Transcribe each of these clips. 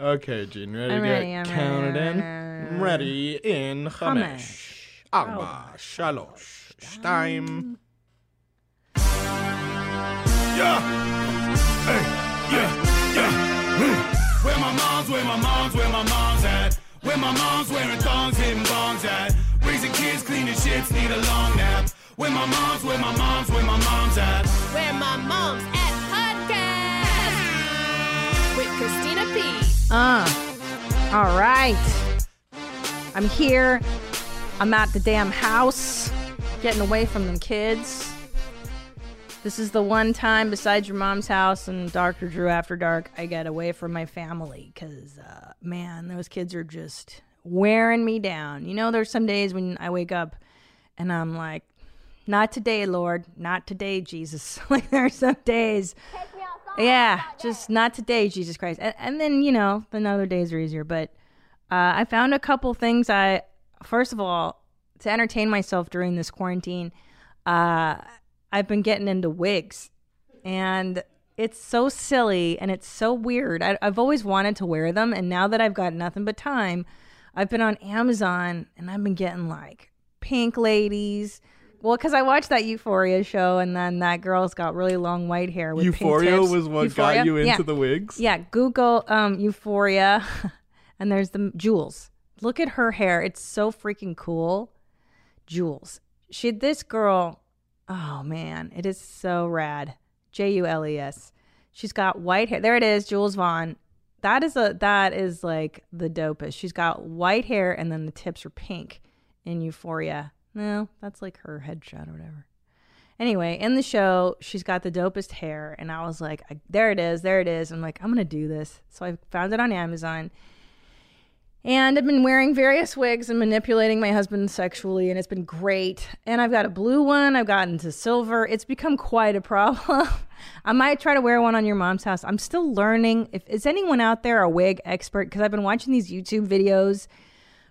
Okay, Jean, ready I'm to ready, get I'm counted ready, in? Ready in Chamesh. Arba, Shalosh, Shtaim. Yeah! Hey! Yeah! Yeah! Where my mom's, where my mom's, where my mom's at? Where my mom's wearing thongs, hitting bongs at? Raising kids, cleaning shits, need a long nap. Where my mom's, where my mom's, where my mom's at? Where my mom's at podcast with Christina P. Uh, all right. I'm here. I'm at the damn house, getting away from them kids. This is the one time besides your mom's house and Dr. Drew After Dark I get away from my family because, uh, man, those kids are just wearing me down. You know, there's some days when I wake up and I'm like, not today, Lord. Not today, Jesus. like, there are some days. Yeah, just not today, Jesus Christ. And, and then, you know, the other days are easier. But uh, I found a couple things I, first of all, to entertain myself during this quarantine, uh, I've been getting into wigs. And it's so silly and it's so weird. I, I've always wanted to wear them. And now that I've got nothing but time, I've been on Amazon and I've been getting like pink ladies. Well, because I watched that Euphoria show, and then that girl's got really long white hair with pink Euphoria tips. was what Euphoria? got you into Yeah. the wigs? Yeah, Google um, Euphoria, and there's the Jules. Look at her hair; it's so freaking cool. Jules, she this girl. Oh man, it is so rad. J U L E S. She's got white hair. There it is, Jules Vaughn. That is a that is like the dopest. She's got white hair, and then the tips are pink in Euphoria. No, that's like her headshot or whatever. Anyway, in the show, she's got the dopest hair, and I was like, "There it is, there it is." I'm like, "I'm gonna do this." So I found it on Amazon, and I've been wearing various wigs and manipulating my husband sexually, and it's been great. And I've got a blue one. I've gotten to silver. It's become quite a problem. I might try to wear one on your mom's house. I'm still learning. If is anyone out there a wig expert? Because I've been watching these YouTube videos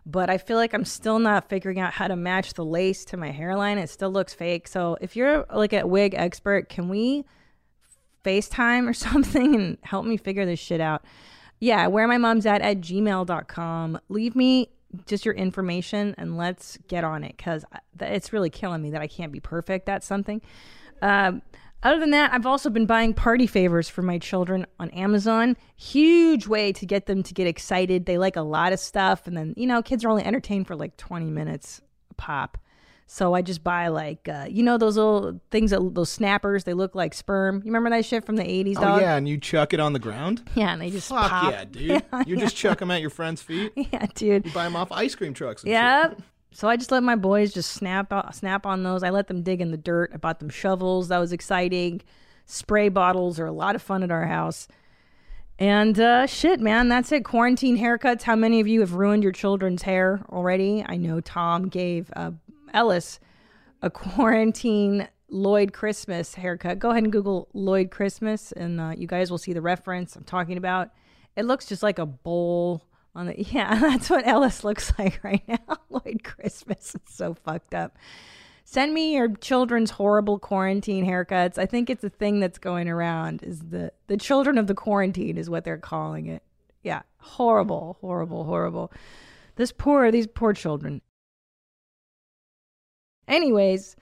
but I feel like I'm still not figuring out how to match the lace to my hairline. It still looks fake. So if you're like a wig expert, can we FaceTime or something and help me figure this shit out? Yeah, where my mom's at at gmail.com. Leave me just your information and let's get on it because it's really killing me that I can't be perfect at something. Um, other than that, I've also been buying party favors for my children on Amazon. Huge way to get them to get excited. They like a lot of stuff. And then, you know, kids are only entertained for like 20 minutes a pop. So I just buy like, uh, you know, those little things, that, those snappers, they look like sperm. You remember that shit from the 80s, Oh, dog? yeah, and you chuck it on the ground? Yeah, and they just Fuck pop. yeah, dude. you just chuck them at your friend's feet? Yeah, dude. You buy them off ice cream trucks and shit. So I just let my boys just snap snap on those. I let them dig in the dirt. I bought them shovels. That was exciting. Spray bottles are a lot of fun at our house. And uh, shit, man, that's it. Quarantine haircuts. How many of you have ruined your children's hair already? I know Tom gave uh, Ellis a quarantine Lloyd Christmas haircut. Go ahead and Google Lloyd Christmas, and uh, you guys will see the reference I'm talking about. It looks just like a bowl on the. Yeah, that's what Ellis looks like right now. Lloyd Christmas. is so fucked up. Send me your children's horrible quarantine haircuts. I think it's a thing that's going around. Is the the children of the quarantine is what they're calling it. Yeah, horrible, horrible, horrible. This poor these poor children. Anyways,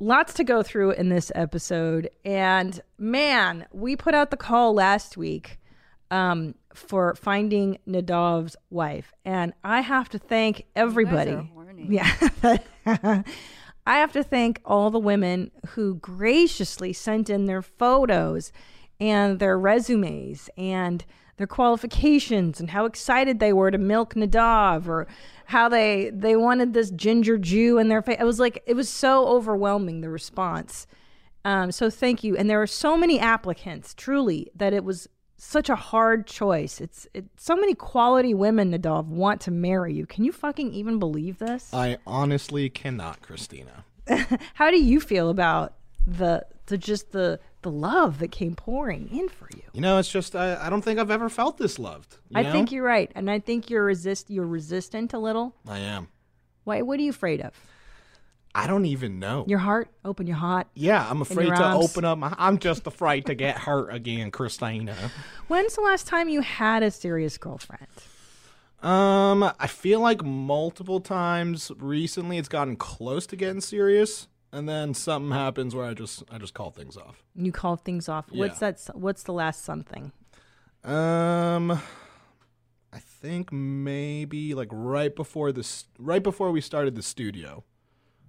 lots to go through in this episode. And man, we put out the call last week um, for finding Nadav's wife. And I have to thank everybody. Yeah. I have to thank all the women who graciously sent in their photos and their resumes and their qualifications and how excited they were to milk Nadav or how they they wanted this ginger Jew in their face. It was like it was so overwhelming the response. Um, so thank you. And there were so many applicants, truly, that it was such a hard choice. It's it, so many quality women, Nadav, want to marry you. Can you fucking even believe this? I honestly cannot, Christina. How do you feel about the the just the the love that came pouring in for you? You know, it's just, I, I don't think I've ever felt this loved. you I know? think you're right, and I think you're resist you're resistant a little. I am. Why? What are you afraid of? I don't even know. Your heart? Open your heart. yeah, I'm afraid to arms. open up my. I'm just afraid to get hurt again, Christina. When's the last time you had a serious girlfriend? Um, I feel like multiple times recently it's gotten close to getting serious, and then something happens where I just I just call things off. You call things off. What's Yeah. that? What's the last something? Um, I think maybe like right before this, right before we started the studio,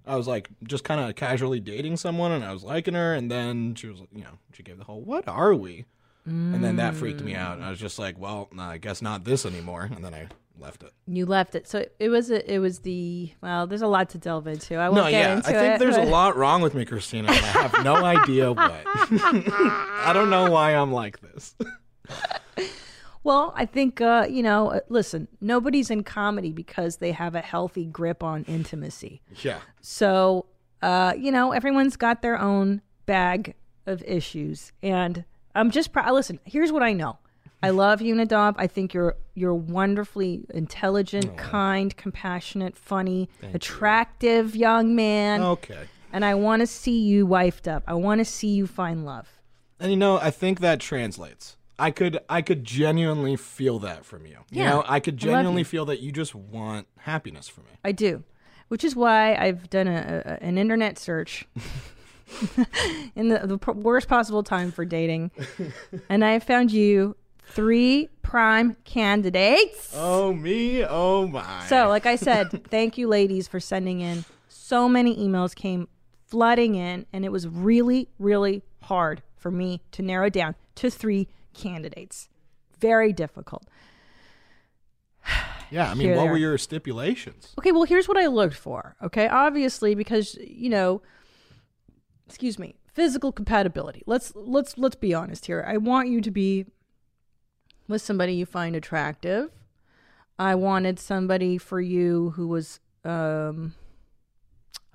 I was like just kind of casually dating someone, and I was liking her, and then she was, you know, she gave the whole "What are we?" And then that freaked me out, and I was just like, "Well, nah, I guess not this anymore," and then I left it. You left it. So it was a, it was the well. There's a lot to delve into. I won't No, get yeah, into I think it. there's a lot wrong with me, Christina. and I have no idea what. I don't know why I'm like this. Well, I think uh, you know. uh, Listen, nobody's in comedy because they have a healthy grip on intimacy. yeah. So, uh, you know, everyone's got their own bag of issues, and I'm just proud. Listen, here's what I know. I love you, Nadav. I think you're you're wonderfully intelligent, kind, compassionate, funny, attractive young man, Okay. and I want to see you wifed up. I want to see you find love. And you know, I think that translates. I could I could genuinely feel that from you. You Yeah, know, I could I genuinely you. feel that you just want happiness for me. I do, which is why I've done a, a, an internet search in the, the worst possible time for dating, and I found you three prime candidates. Oh me, oh my. So, like I said, thank you, ladies, for sending in. So many emails came flooding in, and it was really, really hard for me to narrow down to three candidates. Very difficult. yeah, I mean, here what were your stipulations? Okay, well, here's what I looked for. Okay, obviously, because you know, excuse me, physical compatibility. Let's let's let's be honest here. I want you to be with somebody you find attractive. I wanted somebody for you who was um,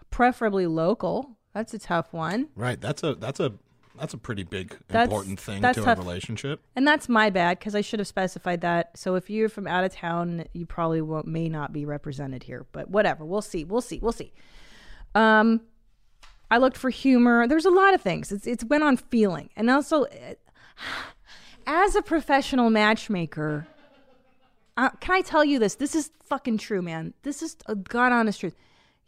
preferably local. That's a tough one. Right. That's a that's a that's a pretty big That's- important thing to tough. a relationship. And that's my bad because I should have specified that. So if you're from out of town, you probably won't, may not be represented here. But whatever, we'll see. We'll see. We'll see. Um, I looked for humor. There's a lot of things. It's it's went on feeling, and also, uh, as a professional matchmaker, uh, can I tell you this? This is fucking true, man. This is a god honest truth.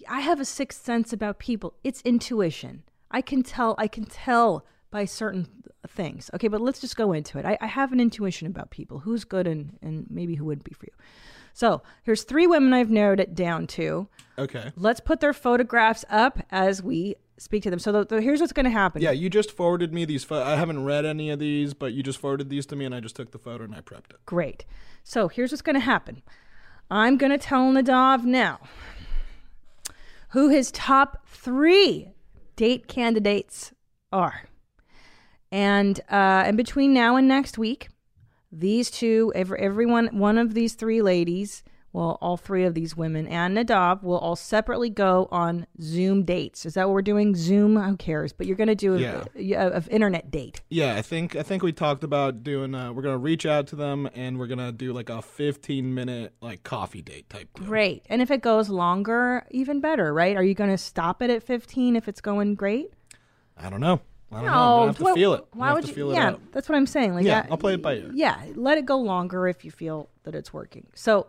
I have a sixth sense about people. It's intuition. I can tell. I can tell by certain things. Okay, but let's just go into it. I, I have an intuition about people. Who's good and and maybe who wouldn't be for you. So here's three women I've narrowed it down to. Okay. Let's put their photographs up as we speak to them. So the, the, here's what's going to happen. Yeah, you just forwarded me these. Pho- I haven't read any of these, but you just forwarded these to me, and I just took the photo and I prepped it. Great. So here's what's going to happen. I'm going to tell Nadav now who his top three date candidates are. And uh, in between now and next week, these two, every, everyone, one of these three ladies, well, all three of these women and Nadav will all separately go on Zoom dates. Is that what we're doing? Zoom? Who cares? But you're going to do a, Yeah. a, a internet date. Yeah, I think I think we talked about doing. Uh, we're gonna reach out to them, and we're gonna do like a 15 minute like coffee date type. Deal. Great. And if it goes longer, even better, right? Are you going to stop it at 15 if it's going great? I don't know. I don't know. I'm have to feel it. I'm Why would have to you? feel it yeah, out. that's what I'm saying. Like, Yeah, I- I'll play it by ear. Yeah, let it go longer if you feel that it's working. So,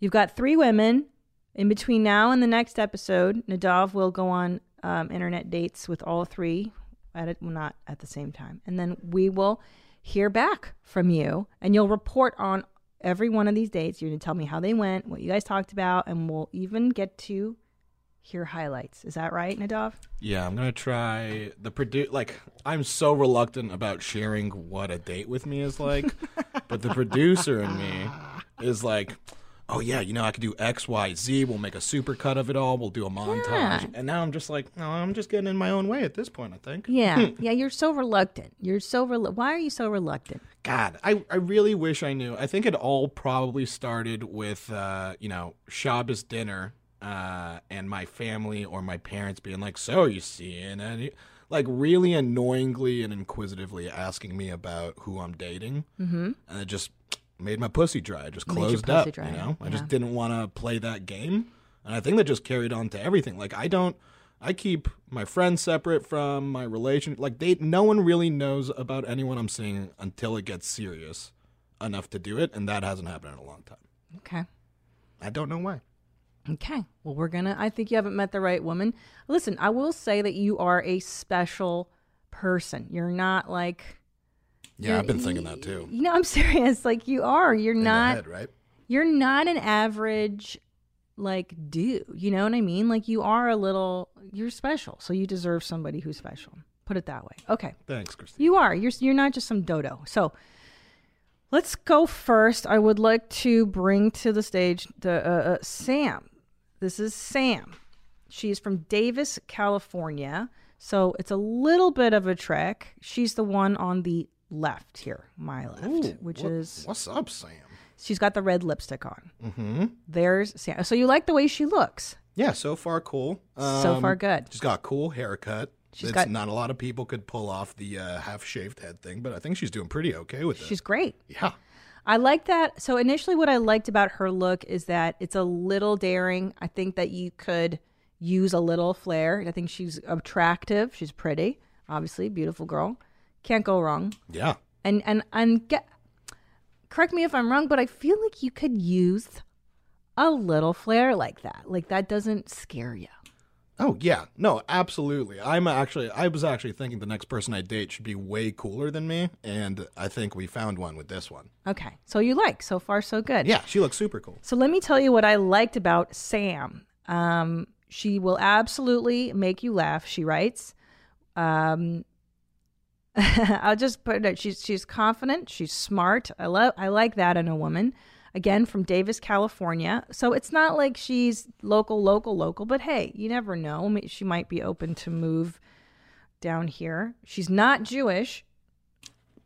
you've got three women. In between now and the next episode, Nadav will go on um, internet dates with all three, at it, well, not at the same time, and then we will hear back from you, and you'll report on every one of these dates. You're going to tell me how they went, what you guys talked about, and we'll even get to hear highlights. Is that right, Nadav? Yeah, I'm gonna try the produ Like, I'm so reluctant about sharing what a date with me is like, but the producer in me is like, oh yeah, you know, I could do X, Y, Z. We'll make a super cut of it all. We'll do a montage. Yeah. And now I'm just like, no, I'm just getting in my own way at this point. I think. Yeah, yeah. You're so reluctant. You're so relu- Why are you so reluctant? God, I, I really wish I knew. I think it all probably started with, uh, you know, Shabbos dinner uh, and my family or my parents being like, so you seeing any? Like really annoyingly and inquisitively asking me about who I'm dating. Mm-hmm. And it just made my pussy dry. I just Made closed up, dry, you know? I yeah. just didn't want to play that game. And I think that just carried on to everything. Like I don't I keep my friends separate from my relation. Like they, no one really knows about anyone I'm seeing until it gets serious enough to do it, and that hasn't happened in a long time. Okay. I don't know why. Okay. Well, we're going to, I think you haven't met the right woman. Listen, I will say that you are a special person. You're not like, Yeah, I've been thinking that too. you know, I'm serious. Like you are. You're In not, head, right? you're not an average like dude. You know what I mean? Like you are a little, you're special. So you deserve somebody who's special. Put it that way. Okay. Thanks, Christine. You are. You're you're not just some dodo. So let's go first. I would like to bring to the stage the uh, uh, Sam. This is Sam. She's from Davis, California. So it's a little bit of a trek. She's the one on the left here, my left, Ooh, which what- is what's up, Sam? she's got the red lipstick on. Mm-hmm. There's Sam. So you like the way she looks? Yeah, so far cool. so far Um, good. She's got a cool haircut. She's It's got- not a lot of people could pull off the uh, half shaved head thing, but I think she's doing pretty okay with it. She's great. yeah. I like that. So initially, what I liked about her look is that it's a little daring. I think that you could use a little flair. I think she's attractive. She's pretty, obviously, beautiful girl. Can't go wrong. Yeah. And and and get. Correct me if I'm wrong, but I feel like you could use a little flair like that. Like that doesn't scare you. Oh yeah, no, absolutely. I'm actually, I was actually thinking the next person I date should be way cooler than me, and I think we found one with this one. Okay, so you like so far so good. Yeah, she looks super cool. So let me tell you what I liked about Sam. Um, she will absolutely make you laugh. She writes. Um, I'll just put it. She's she's confident. She's smart. I love. I like that in a woman. Again, from Davis, California. So it's not like she's local, local, local. But hey, you never know. She might be open to move down here. She's not Jewish.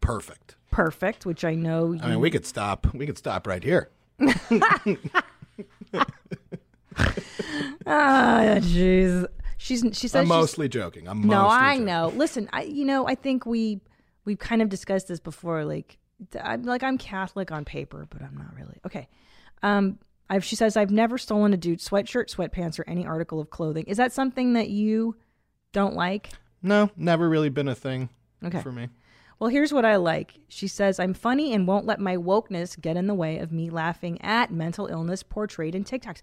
Perfect. Perfect, which I know. You, I mean, we could stop. We could stop right here. Ah, jeez. She's she says I'm she's- mostly joking. I'm No, I joking. know. Listen, I you know I think we we've kind of discussed this before. Like, I'm like I'm Catholic on paper, but I'm not really. Okay. Um, I've she says I've never stolen a dude's sweatshirt, sweatpants, or any article of clothing. Is that something that you don't like? No, never really been a thing Okay. for me. Well, here's what I like. She says, I'm funny and won't let my wokeness get in the way of me laughing at mental illness portrayed in TikToks.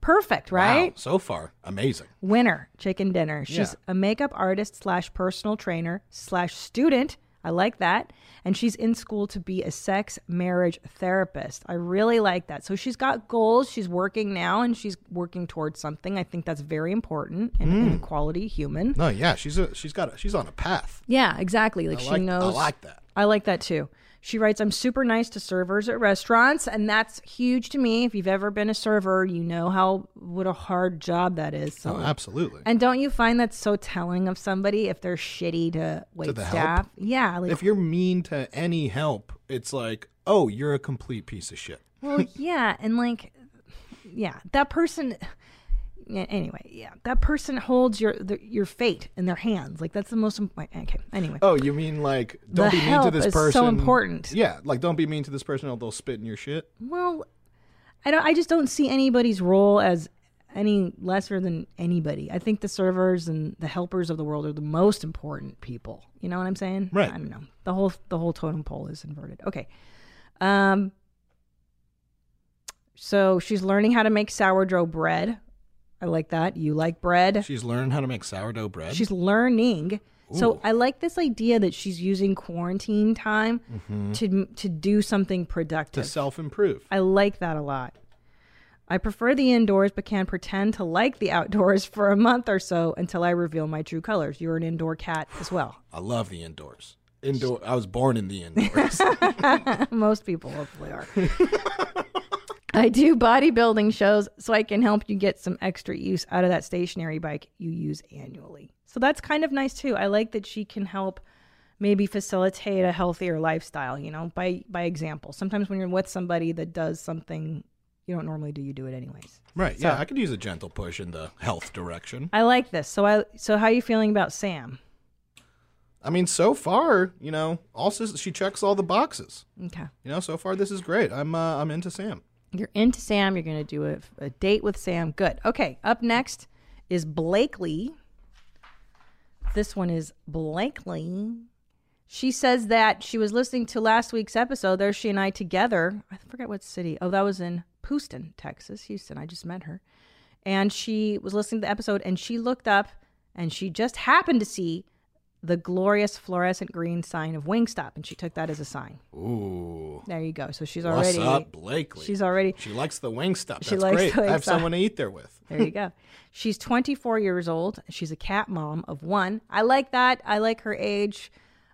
Perfect, right? Wow, so far, amazing. Winner, chicken dinner. She's Yeah. a makeup artist slash personal trainer slash student. I like that. And she's in school to be a sex marriage therapist. I really like that. So she's got goals. She's working now and she's working towards something. I think that's very important and hmm. a quality human. No, yeah, she's a, she's got a, she's on a path. Yeah, exactly. Like I she knows. I like that. I like that too. She writes, I'm super nice to servers at restaurants, and that's huge to me. If you've ever been a server, you know how what a hard job that is. So Oh, absolutely. and don't you find that so telling of somebody if they're shitty to wait the help? staff? Yeah, like if you're mean to any help, it's like, oh, you're a complete piece of shit. well, yeah, and like yeah, that person anyway, yeah. That person holds your the, your fate in their hands. Like that's the most important okay. Anyway. Oh, you mean like don't The be mean to this is so important. Yeah, like don't be mean to this person or they'll spit in your shit. Well, I don't. I just don't see anybody's role as any lesser than anybody. I think the servers and the helpers of the world are the most important people. You know what I'm saying? Right. I don't know. The whole the whole totem pole is inverted. Okay. Um. So she's learning how to make sourdough bread. I like that. You like bread. She's learned how to make sourdough bread. She's learning. So I like this idea that she's using quarantine time mm-hmm. to to do something productive. to self improve. I like that a lot. I prefer the indoors, but can pretend to like the outdoors for a month or so until I reveal my true colors. You're an indoor cat as well. I love the indoors. Indoor. I was born in the indoors. Most people hopefully are. I do bodybuilding shows so I can help you get some extra use out of that stationary bike you use annually. So that's kind of nice too. I like that she can help maybe facilitate a healthier lifestyle, you know, by by example. Sometimes when you're with somebody that does something you don't normally do, you do it anyways. right. Yeah, I could use a gentle push in the health direction. I like this. So I so how are you feeling about Sam? I mean, so far, you know, also she checks all the boxes. Okay. You know, so far this is great. I'm uh, I'm into Sam. You're into Sam. You're going to do a, a date with Sam. Good. Okay. Up next is Blakely. This one is Blakely. She says that she was listening to last week's episode. There's she and I together. I forget what city. Oh, that was in Houston, Texas. Houston. I just met her. And she was listening to the episode and she looked up and she just happened to see the glorious fluorescent green sign of Wingstop. And she took that as a sign. Ooh. There you go. So she's already. What's up, Blakely? She's already. She likes the wing stuff. She That's likes great. the I have someone to eat there with. There you go. She's 24 years old. She's a cat mom of one. I like that. I like her age.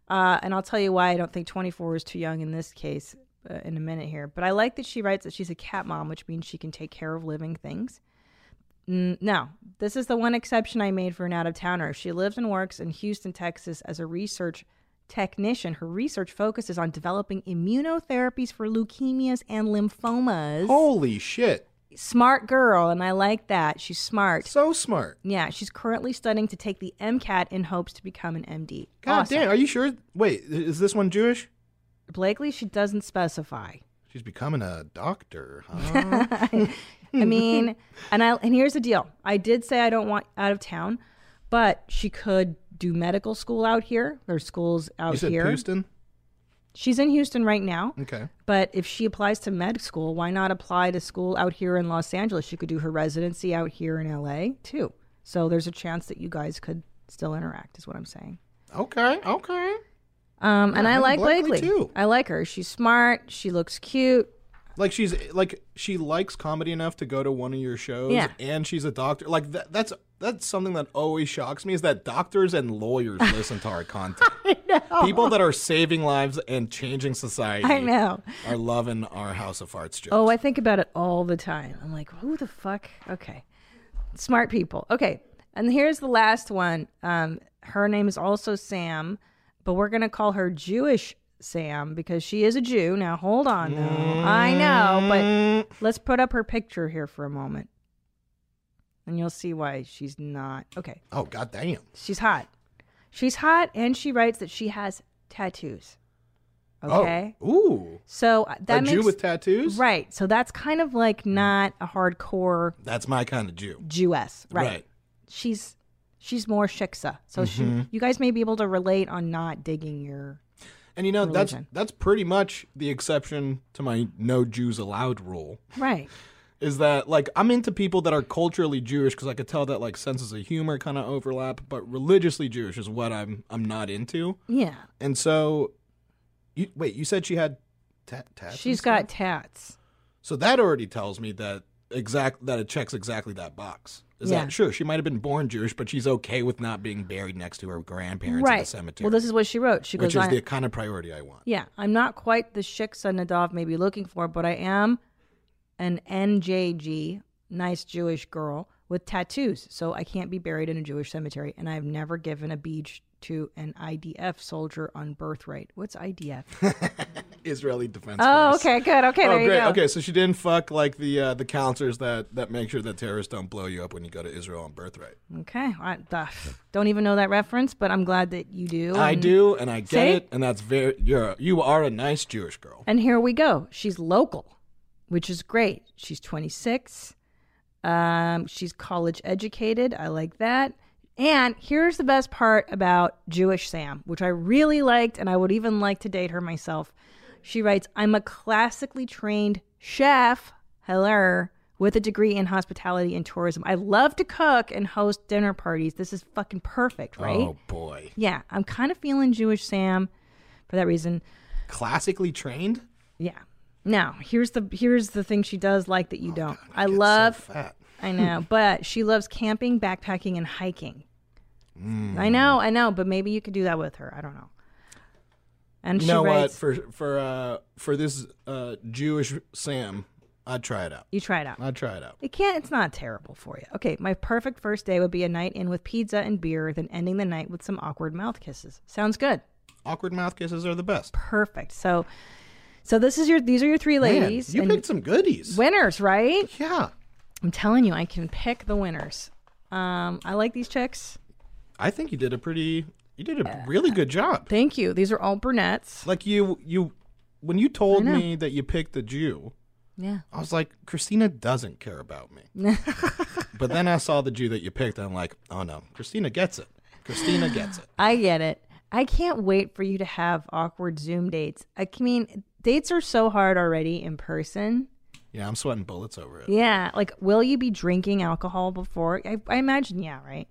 Uh, and I'll tell you why I don't think 24 is too young in this case uh, in a minute here. But I like that she writes that she's a cat mom, which means she can take care of living things. Now, this is the one exception I made for an out of towner. She lives and works in Houston, Texas as a research technician. Her research focuses on developing immunotherapies for leukemias and lymphomas. Holy shit. Smart girl, and I like that. She's smart. So smart. Yeah, she's currently studying to take the MCAT in hopes to become an MD. God Awesome. damn. Are you sure? Wait, is this one Jewish? Blakely, she doesn't specify. She's becoming a doctor, huh? I mean, and I and here's the deal. I did say I don't want out of town, but she could do medical school out here. There's schools out you said here. Houston? She's in Houston right now. Okay. But if she applies to med school, why not apply to school out here in Los Angeles? She could do her residency out here in LA too. So there's a chance that you guys could still interact, is what I'm saying. Okay. Okay. Um, and I Yeah, like Blakely, Blakely. too. I like her. She's smart. She looks cute. Like she's like she likes comedy enough to go to one of your shows, Yeah. and she's a doctor. Like that, that's that's something that always shocks me is that doctors and lawyers listen to our content. People that are saving lives and changing society. I know. Are loving our House of Arts jokes. Oh, I think about it all the time. I'm like, who the fuck? Okay. Smart people. Okay. And here's the last one. Um, her name is also Sam, but we're going to call her Jewish Sam because she is a Jew. Now, hold on, though. I know, but let's put up her picture here for a moment. And you'll see why she's not. Okay. oh god damn. She's hot. She's hot, and she writes that she has tattoos. Okay. Oh. Ooh. So uh, that a makes Jew with tattoos? Right. So that's kind of like not a hardcore That's my kind of Jew. Jewess. Right. Right. She's she's more shiksa. So Mm-hmm. she, you guys may be able to relate on not digging your And you know that's Religion. that's pretty much the exception to my no Jews allowed rule. right. Is that like I'm into people that are culturally Jewish because I could tell that like senses of humor kind of overlap, but religiously Jewish is what I'm I'm not into. Yeah. And so, you wait, you said she had ta- tats. She's got tats. So that already tells me that exact that it checks exactly that box. Is Yeah. that sure? She might have been born Jewish, but she's okay with not being buried next to her grandparents right. in the cemetery. Well, this is what she wrote. She which goes, is I, the kind of priority I want. "Yeah, I'm not quite the shiksa Nadav may be looking for, but I am an NJG, nice Jewish girl with tattoos. So I can't be buried in a Jewish cemetery, and I've never given a beach to an IDF soldier on birthright. What's IDF? Israeli Defense oh, Force. okay, good. Okay, Oh, there you great. go. Okay, so she didn't fuck like the uh, the counselors that that make sure that terrorists don't blow you up when you go to Israel on birthright. Okay. I uh, don't even know that reference, but I'm glad that you do. I do, and I get See? it, and that's very you're you are a nice Jewish girl. And here we go. She's local, which is great. She's 26. Um, she's college educated. I like that. And here's the best part about Jewish Sam, which I really liked, and I would even like to date her myself. She writes, I'm a classically trained chef, hello, with a degree in hospitality and tourism. I love to cook and host dinner parties. This is fucking perfect, right? Oh boy, Yeah, I'm kind of feeling Jewish Sam for that reason. classically trained. Yeah. Now, here's the here's the thing she does like that you don't. I Get so love fat. I know, but she loves camping, backpacking and hiking. I know, I know, but maybe you could do that with her. I don't know. And You know what? For for uh for this uh Jewish Sam, I'd try it out. you try it out. I'd try it out. It can't it's not terrible for you. Okay, my perfect first day would be a night in with pizza and beer, then ending the night with some awkward mouth kisses. Sounds good. Awkward mouth kisses are the best. Perfect. So so this is your these are your three Man, ladies you picked some goodies. winners, right? yeah, I'm telling you, I can pick the winners. Um, I like these chicks. I think you did a pretty. You did a really good job. Thank you. These are all brunettes. Like you, you, when you told me that you picked the Jew, Yeah. I was like, Christina doesn't care about me. but then I saw the Jew that you picked, and I'm like, oh no, Christina gets it. Christina gets it. I get it. I can't wait for you to have awkward Zoom dates. I mean, dates are so hard already in person. Yeah, I'm sweating bullets over it. Yeah. Like, will you be drinking alcohol before? I, I imagine, yeah, right?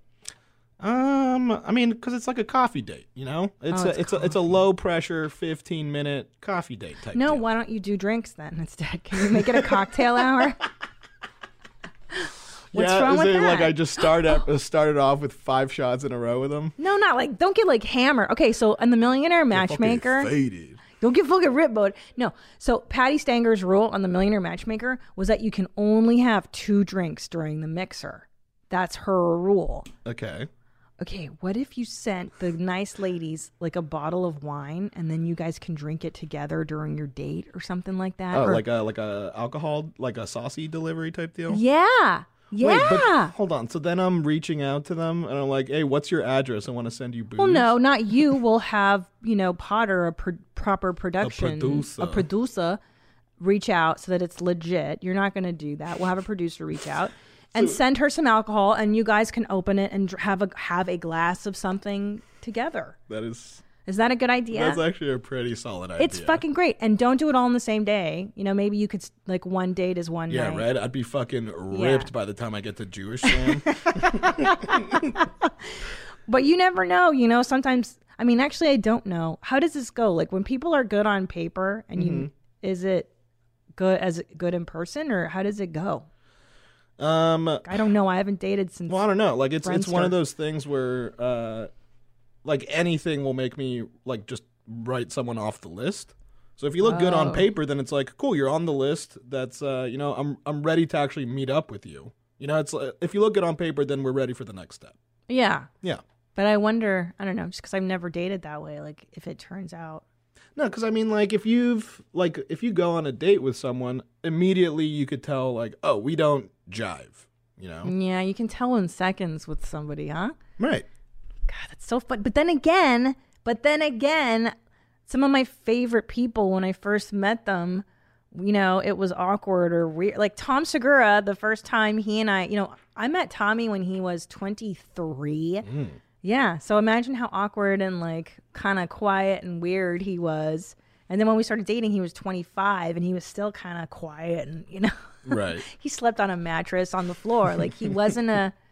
Um, I mean, because it's like a coffee date, you know. It's Oh, a it's it's a it's a low pressure, 15 minute coffee date type. No, deal. why don't you do drinks then instead? Can you make it a cocktail hour? What's yeah, wrong with it like? I just started uh, started off with five shots in a row with them? No, not like don't get like hammered. Okay, so in the Millionaire Matchmaker, faded. Don't get fucking rip mode. No, so Patti Stanger's rule on the Millionaire Matchmaker was that you can only have two drinks during the mixer. That's her rule. Okay. Okay, what if you sent the nice ladies like a bottle of wine and then you guys can drink it together during your date or something like that? Oh, Or- like a like a alcohol like a saucy delivery type deal. yeah, yeah. Wait, but hold on. So then I'm reaching out to them and I'm like, "Hey, what's your address? I want to send you booze." Well, no, not you. We'll have you know Potter, a pro- proper production, producer. a producer, reach out so that it's legit. You're not going to do that. We'll have a producer reach out and send her some alcohol, and you guys can open it and have a have a glass of something together. That is Is that a good idea? that's actually a pretty solid idea. it's fucking great, and don't do it all on the same day. You know, maybe you could like one date is one Yeah, night. right. I'd be fucking ripped by the time I get to Jewish. But you never know. You know, sometimes. I mean, actually, I don't know. How does this go? Like when people are good on paper, and Mm-hmm. you is it good as good in person, or how does it go? um, I don't know. I haven't dated since. well, I don't know. Like it's it's one of those things where uh, like anything will make me like just write someone off the list. So if you look good Oh. on paper, then it's like cool. You're on the list. That's uh, you know, I'm I'm ready to actually meet up with you. You know, it's uh, if you look good on paper, then we're ready for the next step. yeah, Yeah. but I wonder. I don't know, just because I've never dated that way. Like if it turns out. No, because I mean, like, if you've like, if you go on a date with someone, immediately you could tell, like, oh, we don't jive. You know, Yeah, you can tell in seconds with somebody, huh? right? God, that's so fun. But then again, but then again, some of my favorite people when I first met them, you know, it was awkward or weird. Like Tom Segura, the first time he and I, you know, I met Tommy when he was 23. Mm. Yeah. So imagine how awkward and like kind of quiet and weird he was. And then when we started dating, he was 25 and he was still kind of quiet and, you know, Right. he slept on a mattress on the floor. Like he wasn't a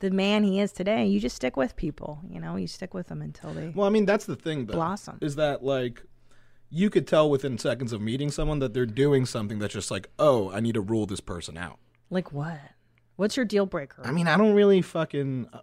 the man he is today. You just stick with people, you know. You stick with them until they. Well, I mean, that's the thing, though. Blossom. Is that like you could tell within seconds of meeting someone that they're doing something that's just like, oh, I need to rule this person out. Like what? What's your deal breaker? I mean, I don't really fucking uh,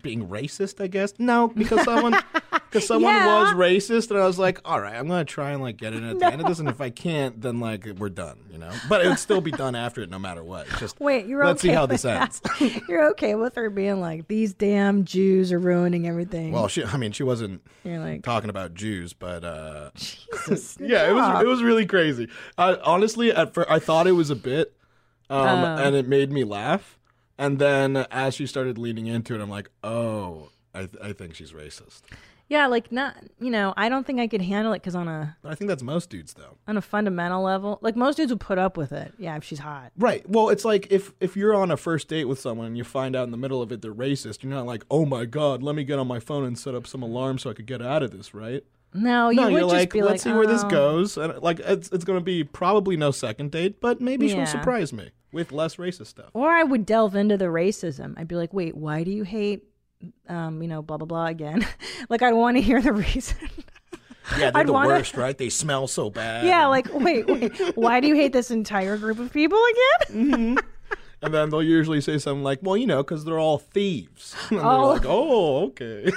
being racist. I guess no, because someone because someone Yeah. was racist, and I was like, all right, I'm gonna try and like get in at the end of this, and if I can't, then like we're done, you know. But it would still be done after it, no matter what. It's just Wait, you're okay. let's okay see how this ends. you're okay with her being like these damn Jews are ruining everything. well, she, I mean, she wasn't you're like talking about Jews, but uh, Jesus. yeah, it was it was really crazy. I, honestly, at first, I thought it was a bit, um, Oh. and it made me laugh. And then as she started leaning into it, I'm like, oh, I, th- I think she's racist. Yeah, like not. You know, I don't think I could handle it because on a I think that's most dudes, though. on a fundamental level, like most dudes would put up with it. Yeah, if she's hot. Right. Well, it's like if if you're on a first date with someone and you find out in the middle of it they're racist, you're not like, oh my god, let me get on my phone and set up some alarm so I could get out of this, right? No, you no, would you're just like, be let's like, see where this "Oh." goes, and like it's it's gonna be probably no second date, but maybe Yeah. she'll surprise me with less racist stuff. Or I would delve into the racism. I'd be like, wait, why do you hate, um, you know, blah blah blah again? like I want to hear the reason. Yeah, they're I'd the wanna- worst, right? They smell so bad. yeah, and, like wait, wait, why do you hate this entire group of people again? and then they'll usually say something like, "Well, you know, because they're all thieves." and Oh. they're like, "Oh, okay,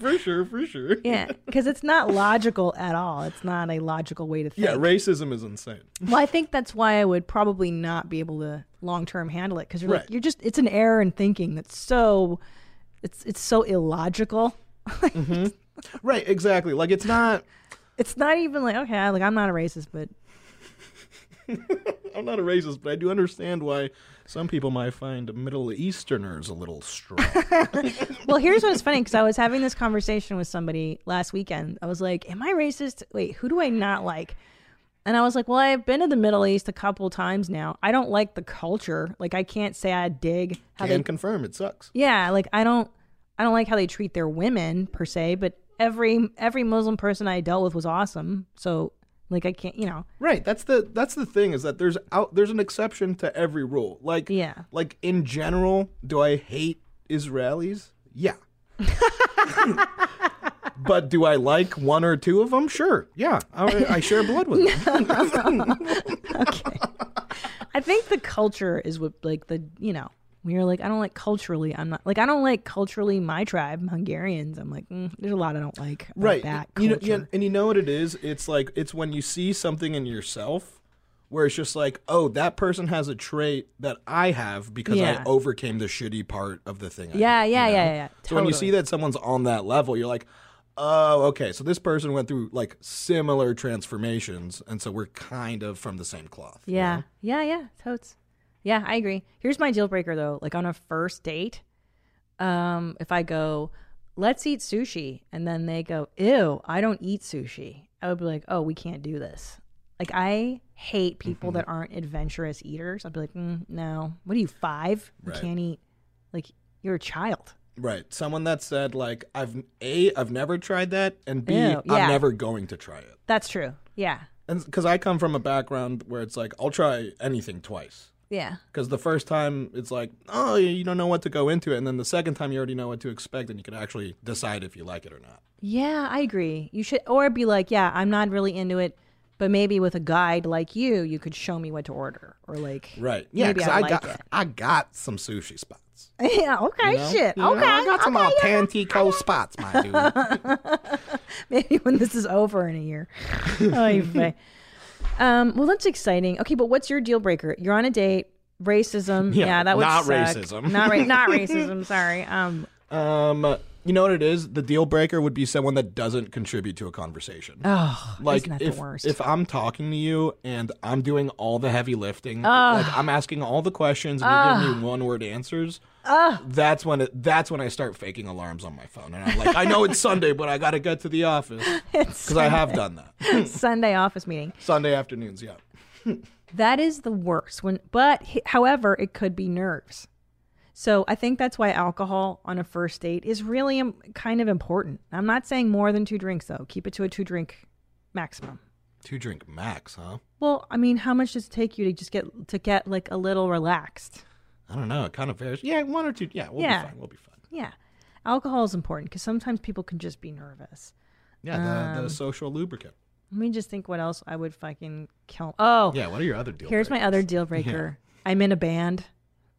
for sure, for sure." yeah, because it's not logical at all. It's not a logical way to think. Yeah, racism is insane. well, I think that's why I would probably not be able to long term handle it because you're like you're just it's an error in thinking that's so it's it's so illogical. Mm-hmm. Right, exactly. Like it's not. It's not even like okay, like I'm not a racist, but I'm not a racist, but I do understand why some people might find Middle Easterners a little strong. Well, here's what's funny because I was having this conversation with somebody last weekend. I was like, "Am I racist? Wait, who do I not like?" And I was like, well, I've been to the Middle East a couple times now. I don't like the culture. Like, I can't say I dig how Can they. confirm it sucks. Yeah, like I don't, I don't like how they treat their women per se. But every every Muslim person I dealt with was awesome. So, like, I can't, you know. Right. That's the that's the thing is that there's out there's an exception to every rule. Like Yeah. Like in general, do I hate Israelis? Yeah. but do I like one or two of them? Sure. Yeah. I, I share blood with them. Okay. I think the culture is what like the you know when you're like I don't like culturally I'm not like I don't like culturally my tribe Hungarians I'm like mm, there's a lot I don't like about right. that You know, yeah, and you know what it is? It's like it's when you see something in yourself where it's just like, oh, that person has a trait that I have because Yeah. I overcame the shitty part of the thing. Yeah did, yeah you yeah know? yeah yeah So when you see that someone's on that level, you're like, oh, okay. So this person went through like similar transformations, and so we're kind of from the same cloth. you yeah know? yeah yeah totes yeah I agree here's my deal breaker though like on a first date um if I go let's eat sushi and then they go ew I don't eat sushi I would be like oh we can't do this like I hate people Mm-hmm. that aren't adventurous eaters I'd be like mm, no what are you five you Right. can't eat like you're a child Right. Someone that said like, I've a, I've never tried that, and b, am yeah. never going to try it. That's true. Yeah. And because I come from a background where it's like, I'll try anything twice. Yeah. Because the first time it's like, oh, you don't know what to go into it, and then the second time you already know what to expect, and you can actually decide if you like it or not. Yeah, I agree. You should, or be like, yeah, I'm not really into it, but maybe with a guide like you, you could show me what to order, or like, Right. Yeah. Because I, I, like got it. I got some sushi spots. yeah. Okay. you know? Shit. You know, okay. I got some okay, yeah. Authentico spots, my dude. Maybe when this is over in a year. oh, you. Um. Well, that's exciting. Okay, but what's your deal breaker? You're on a date. Racism. Yeah, Yeah, that would not suck. racism. Not ra- Not racism. Sorry. Um. um, you know what it is? The deal breaker would be someone that doesn't contribute to a conversation. Oh, like isn't that if the worst? if I'm talking to you and I'm doing all the heavy lifting, like I'm asking all the questions and you're giving me one word answers, that's when it, that's when I start faking alarms on my phone and I'm like, I know it's Sunday, but I got to get to the office because I have done that Sunday office meeting. Sunday afternoons. Yeah, That is the worst. When, but however, it could be nerves. So I think that's why alcohol on a first date is really um, kind of important. I'm not saying more than two drinks though. Keep it to a two drink maximum. two drink max, huh? Well, I mean, how much does it take you to just get to get like a little relaxed? I don't know. It kind of varies. Yeah, one or two. Yeah, we'll Yeah. be fine. We'll be fine. Yeah, alcohol is important because sometimes people can just be nervous. Yeah, the, Um, the social lubricant. Let me just think what else I would fucking kill. Oh, Yeah, what are your other deal? here's my other deal breaker. I'm in a band.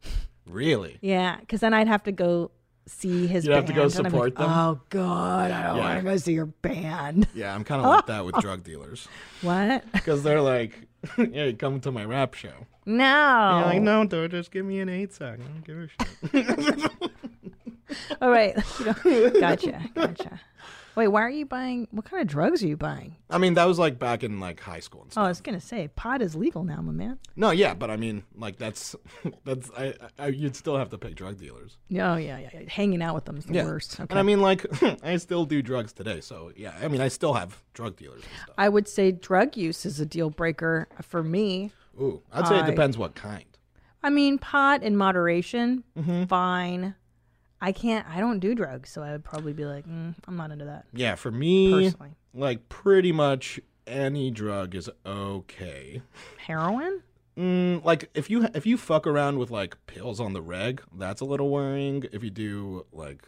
Really? Yeah, because then I'd have to go see his You'd have to go band, like, support them? Oh God, I don't Yeah. want to go see your band. Yeah, I'm kind of like that with drug dealers What? because they're like, "Yeah, you come to my rap show." No. Yeah, like, no, dude, just give me an eight sack. I don't give a shit. All right. Gotcha. Gotcha. Wait, why are you buying? What kind of drugs are you buying? I mean, that was like back in like high school and stuff. Oh. I was gonna say pot is legal now, my man. No, yeah, but I mean, like that's that's I, I you'd still have to pick drug dealers. Oh yeah, yeah, yeah. Hanging out with them is the Yeah, worst. Okay. and I mean, like I still do drugs today, so yeah. I mean, I still have drug dealers and stuff. I would say drug use is a deal breaker for me. Ooh, I'd say it depends what kind. I mean, pot in moderation, Mm-hmm. fine. I can't. I don't do drugs, so I would probably be like, mm, I'm not into that Yeah, for me, personally. like pretty much any drug is okay. Heroin? Mm, like if you if you fuck around with like pills on the reg, that's a little worrying. If you do like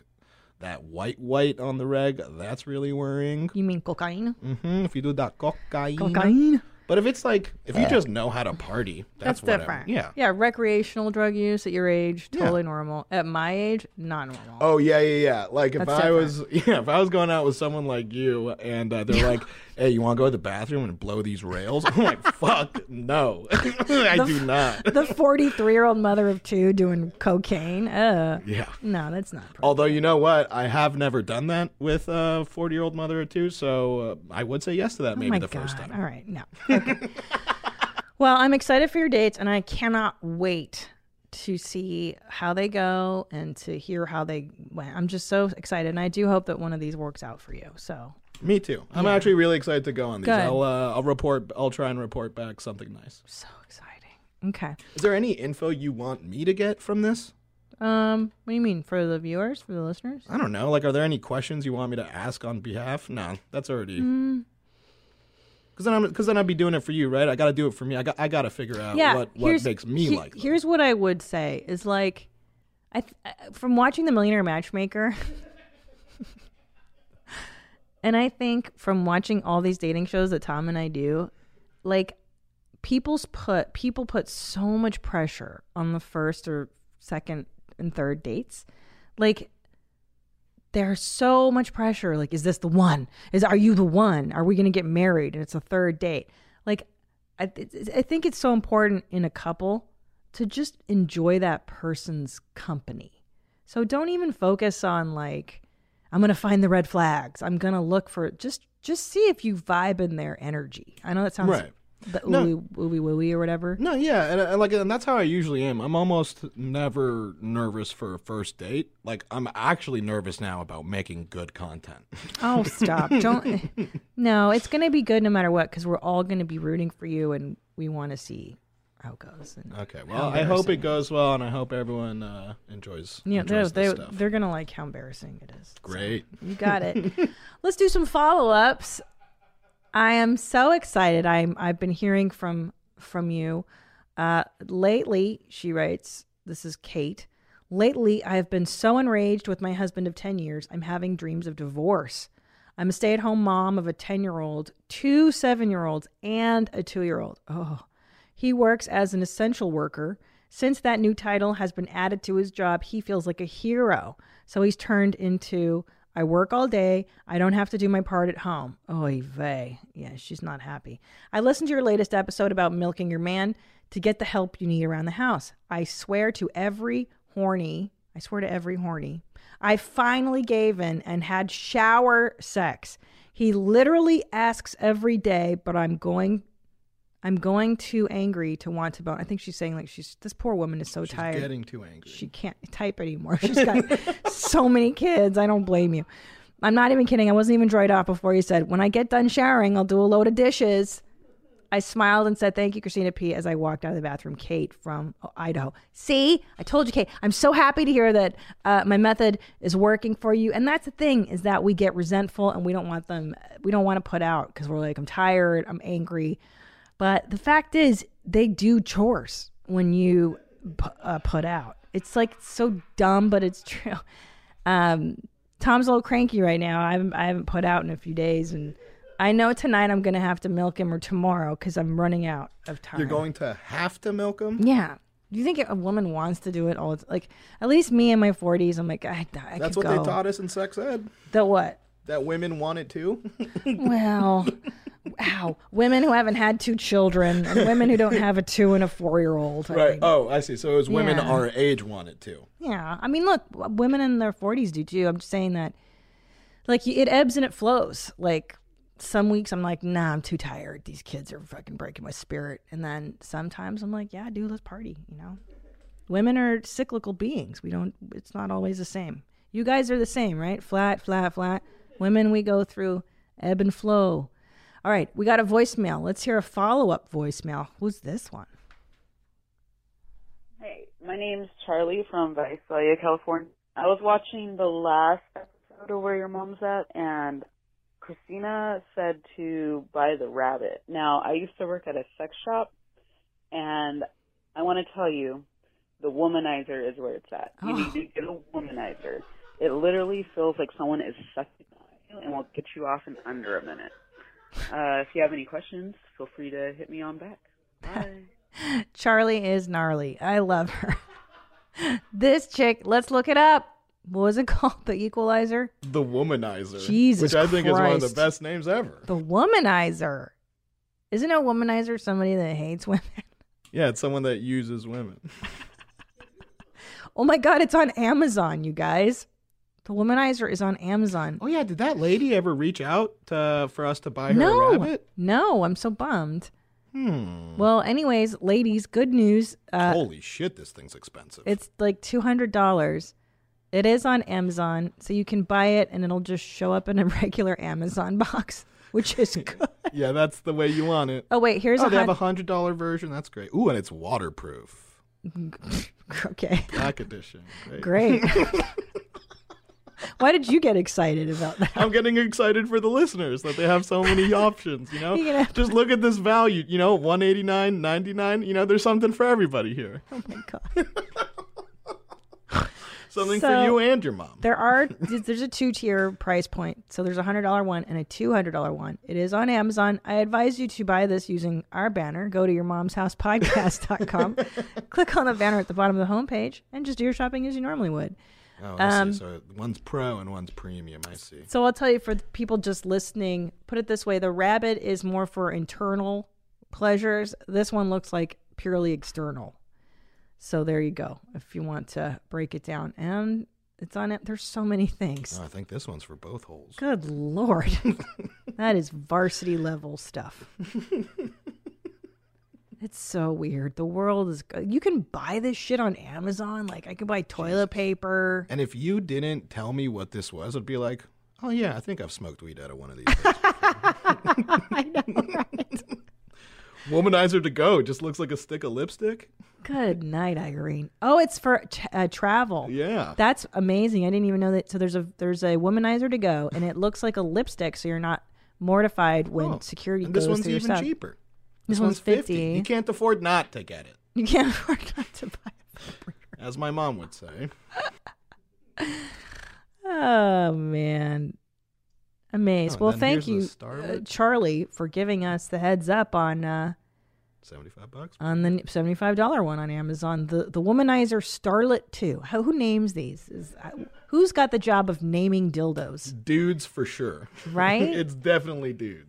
that white white on the reg, that's really worrying. You mean cocaine? hmm If you do that cocaine, Cocaine. But if it's like if you just know how to party, that's, That's, whatever. different. Yeah. Yeah, recreational drug use at your age, Yeah. totally normal. At my age, not normal. Oh yeah, yeah, yeah. Like if That's I was, yeah, if I was going out with someone like you, and uh, they're like, "Hey, you want to go to the bathroom and blow these rails?" I'm like, "Fuck, no, I do not." the 43 year old mother of two doing cocaine. Uh, Yeah. no, that's not. Pro- Although you know what, I have never done that with a forty-year-old mother of two, so uh, I would say yes to that oh maybe the God. first time. All right, no. Okay. well, I'm excited for your dates, and I cannot wait to see how they go and to hear how they went. I'm just so excited, and I do hope that one of these works out for you. So Me too. I'm actually really excited to go on these. Good. I'll uh, I'll report. I'll try and report back something nice. So exciting. Okay. Is there any info you want me to get from this? Um, what do you mean for the viewers, for the listeners? I don't know. Like, are there any questions you want me to ask on behalf? No, that's already. Mm. Because then I'm because then I'd be doing it for you, right? I got to do it for me. I got I got to figure out yeah. what what makes me he- like. them. Here's what I would say is like, I th- uh, from watching the Millionaire Matchmaker, and I think from watching all these dating shows that Tom and I do, like people's put people put so much pressure on the first or second and third dates, like. There's so much pressure. Like, is this the one? Is are you the one? Are we to get married? And it's a third date. Like, I, I think it's so important in a couple to just enjoy that person's company. So don't even focus on like I'm going to find the red flags. I'm going to look for just just see if you vibe in their energy. I know that sounds Right. the No. ooey wooey wooey or whatever. No, yeah, and, and like, and that's how I usually am. I'm almost never nervous for a first date. Like, I'm actually nervous now about making good content. Oh, stop. Don't No, it's going to be good no matter what cuz we're all going to be rooting for you and we want to see how it goes. And, Okay, well, I hope it goes well, and I hope everyone uh, enjoys. yeah, they're, this they're, stuff. they're going to like how embarrassing it is. Great. You got it. Let's do some follow ups. I am so excited. I'm I've been hearing from from you. Uh, lately, she writes, this is Kate. Lately, I have been so enraged with my husband of 10 years, I'm having dreams of divorce. I'm a stay at home mom of a 10 year old, two seven year olds, and a two year old. Oh, he works as an essential worker. Since that new title has been added to his job, he feels like a hero. So he's turned into I work all day. I don't have to do my part at home. Oy vey. Yeah, she's not happy. I listened to your latest episode about milking your man to get the help you need around the house. I swear to every horny, I swear to every horny, I finally gave in and had shower sex. He literally asks every day, but I'm going I'm going too angry to want to bone. I think she's saying like she's this poor woman is so She's tired. getting too angry. She can't type anymore. She's got so many kids. I don't blame you. I'm not even kidding. I wasn't even dried off before you said, when I get done showering, I'll do a load of dishes. I smiled and said, Thank you, Christina P., as I walked out of the bathroom. Kate from Idaho. See, I told you, Kate, I'm so happy to hear that uh, my method is working for you. And that's the thing is that we get resentful and we don't want them, we don't want to put out because we're like, I'm tired, I'm angry. But the fact is, they do chores when you pu- uh, put out. It's like so dumb, but it's true. Um, Tom's a little cranky right now. I haven't, I haven't put out in a few days, and I know tonight I'm going to have to milk him or tomorrow because I'm running out of time. You're going to have to milk him? Yeah. Do you think a woman wants to do it all? Like at least me in my 40s, I'm like I, I That's could what go. That's what they taught us in sex ed. The what? That women want it too. Well, wow. Women who haven't had two children and women who don't have a two and a four year old. right. Oh, I see. So it was women Yeah. our age want it too. Yeah, I mean, look, women in their forties do too. I'm just saying that, like, it ebbs and it flows. Like, some weeks I'm like, nah, I'm too tired. These kids are fucking breaking my spirit. And then sometimes I'm like, yeah, dude, let's party. You know, women are cyclical beings. We don't. It's not always the same. You guys are the same, right? Flat, flat, flat. Women, we go through ebb and flow. All right, we got a voicemail. Let's hear a follow up voicemail. Who's this one? Hey, my name's Charlie from Visalia, California. I was watching the last episode of Where Your Mom's At, and Christina said to buy the rabbit. Now, I used to work at a sex shop, and I want to tell you, the womanizer is where it's at. You oh. need to get a womanizer. It literally feels like someone is sucking you and will get you off in under a minute. Uh, if you have any questions, feel free to hit me on back. Bye. Charlie is gnarly. I love her. this chick, let's look it up. What was it called? The Equalizer? The womanizer. Jesus Which I think is one of the best names ever. The Womanizer. Isn't a womanizer somebody that hates women? Yeah, it's someone that uses women. Oh my God, it's on Amazon, you guys. The Womanizer is on Amazon. Oh yeah, did that lady ever reach out to, for us to buy her a No, rabbit? no, I'm so bummed. Hmm. Well, anyways, ladies, good news. Uh, Holy shit, this thing's expensive. It's like two hundred dollars. It is on Amazon, so you can buy it and it'll just show up in a regular Amazon box, which is good. Yeah, that's the way you want it. Oh wait, here's Oh, a they have a hundred dollar version. That's great. Ooh, and it's waterproof. okay, Black edition. great. Great. Why did you get excited about that? I'm getting excited for the listeners that they have so many options. You know, gonna just look at this value. You know, one eighty nine, ninety nine. You know, there's something for everybody here. Oh my god. Something So- for you and your mom. There are there's a two tier price point. So there's a hundred dollar one and a two hundred dollar one. It is on Amazon. I advise you to buy this using our banner. Go to your mom's house podcast.com, click on the banner at the bottom of the homepage, and just do your shopping as you normally would. Oh, I um, see. So one's pro and one's premium. I see. So I'll tell you for people just listening, put it this way: the rabbit is more for internal pleasures. This one looks like purely external. So there you go. If you want to break it down, and it's on it. There's so many things. Oh, I think this one's for both holes. Good lord, that is varsity level stuff. It's so weird. The world is. You can buy this shit on Amazon. Like I can buy toilet paper. And if you didn't tell me what this was, I'd be like, oh yeah, I think I've smoked weed out of one of these. I know, right? Womanizer to go just looks like a stick of lipstick. Good night, Irene. Oh, it's for t- uh, travel. Yeah. That's amazing. I didn't even know that. So there's a there's a womanizer to go, and it looks like a lipstick, so you're not mortified when Oh, security and goes this one's through your even stuff. cheaper. This one's 50. You can't afford not to get it, You can't afford not to buy. A As my mom would say. Oh man, amazed. Oh, well, thank you, uh, Charlie, for giving us the heads up on uh, Seventy-five bucks. on the seventy five dollar one on Amazon. The the womanizer Starlet Two. How, who names these? Is uh, who's got the job of naming dildos? Dudes for sure. Right? it's definitely dudes.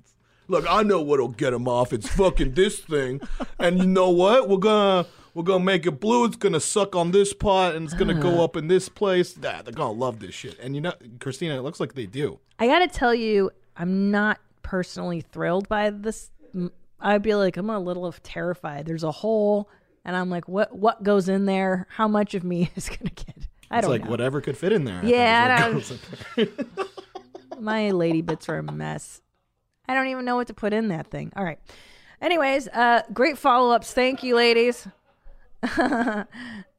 Look, I know what'll get them off. It's fucking this thing, and you know what? We're gonna we're gonna make it blue. It's gonna suck on this part, and it's gonna go ah. up in this place. Nah, they're gonna love this shit. And you know, Christina, it looks like they do. I got to tell you, I'm not personally thrilled by this. I'd be like, I'm a little terrified. There's a hole, and I'm like, what what goes in there? How much of me is gonna get? I It's don't know It's like know. whatever could fit in there. I Yeah, I don't-. My lady bits are a mess. I don't even know what to put in that thing. All right. Anyways, uh, great follow ups. Thank you, ladies.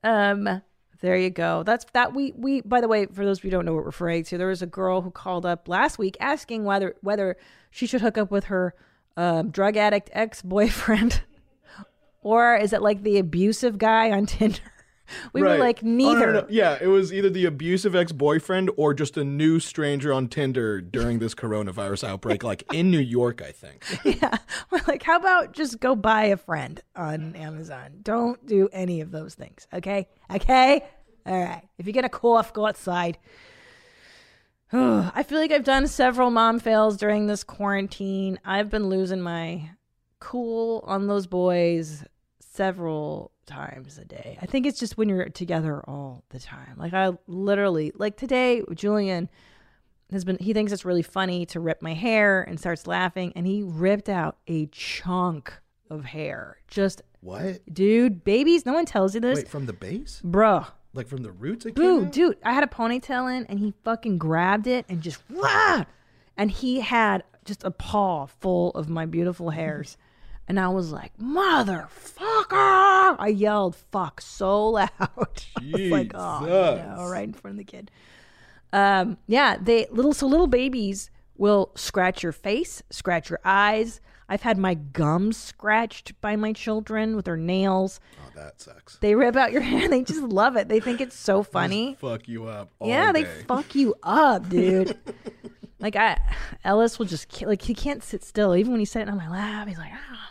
um, there you go. That's that. We we. By the way, for those of you who don't know what we're referring to, there was a girl who called up last week asking whether whether she should hook up with her um, drug addict ex boyfriend, or is it like the abusive guy on Tinder? We were Right. like Oh, no, neither. no, no. Yeah, it was either the abusive ex boyfriend or just a new stranger on Tinder during this coronavirus outbreak, like in New York, I think. Yeah. We're like, how about just go buy a friend on Amazon? Don't do any of those things. Okay. Okay. All right. If you get a cough, go outside. I feel like I've done several mom fails during this quarantine. I've been losing my cool on those boys several times a day. I think it's just when you're together all the time. Like I literally like today Julian has been he thinks it's really funny to rip my hair and starts laughing and he ripped out a chunk of hair. Just What? dude, babies, no one tells you this. Wait, from the base? Bruh. Like from the roots? It Boo, dude, I had a ponytail in and he fucking grabbed it and just Wah! and he had just a paw full of my beautiful hairs. And I was like, motherfucker! I yelled fuck so loud. I was like, oh no, right in front of the kid. Um, yeah, they little so little babies will scratch your face, scratch your eyes. I've had my gums scratched by my children with their nails. Oh, that sucks. They rip out your hair. They just love it. They think it's so funny. Fuck you up. Yeah, they fuck you up, dude. like I, Ellis will just like he can't sit still. Even when he's sitting on my lap, he's like, ah, like,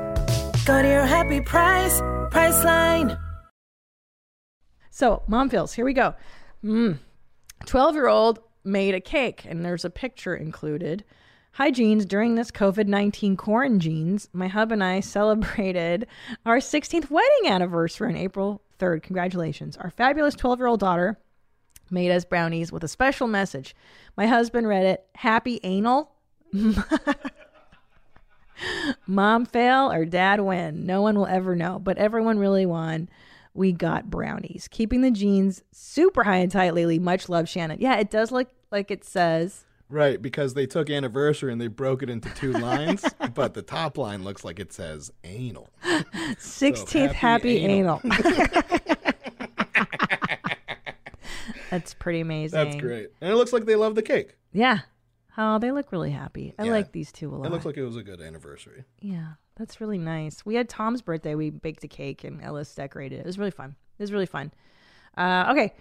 Go to your happy price, Priceline. So, mom feels. Here we go. Mm. 12 year old made a cake, and there's a picture included. Hi, Jeans. During this COVID 19 quarantines, my hub and I celebrated our 16th wedding anniversary on April 3rd. Congratulations. Our fabulous 12 year old daughter made us brownies with a special message. My husband read it Happy anal. Mom fail or dad win. No one will ever know, but everyone really won. We got brownies. Keeping the jeans super high and tight lately. Much love, Shannon. Yeah, it does look like it says. Right, because they took anniversary and they broke it into two lines, but the top line looks like it says anal. 16th happy happy, anal. That's pretty amazing. That's great. And it looks like they love the cake. Yeah. Oh, they look really happy. I Yeah. like these two a lot. It looks like it was a good anniversary. Yeah, that's really nice. We had Tom's birthday. We baked a cake and Ellis decorated it. It was really fun. It was really fun. Uh, okay.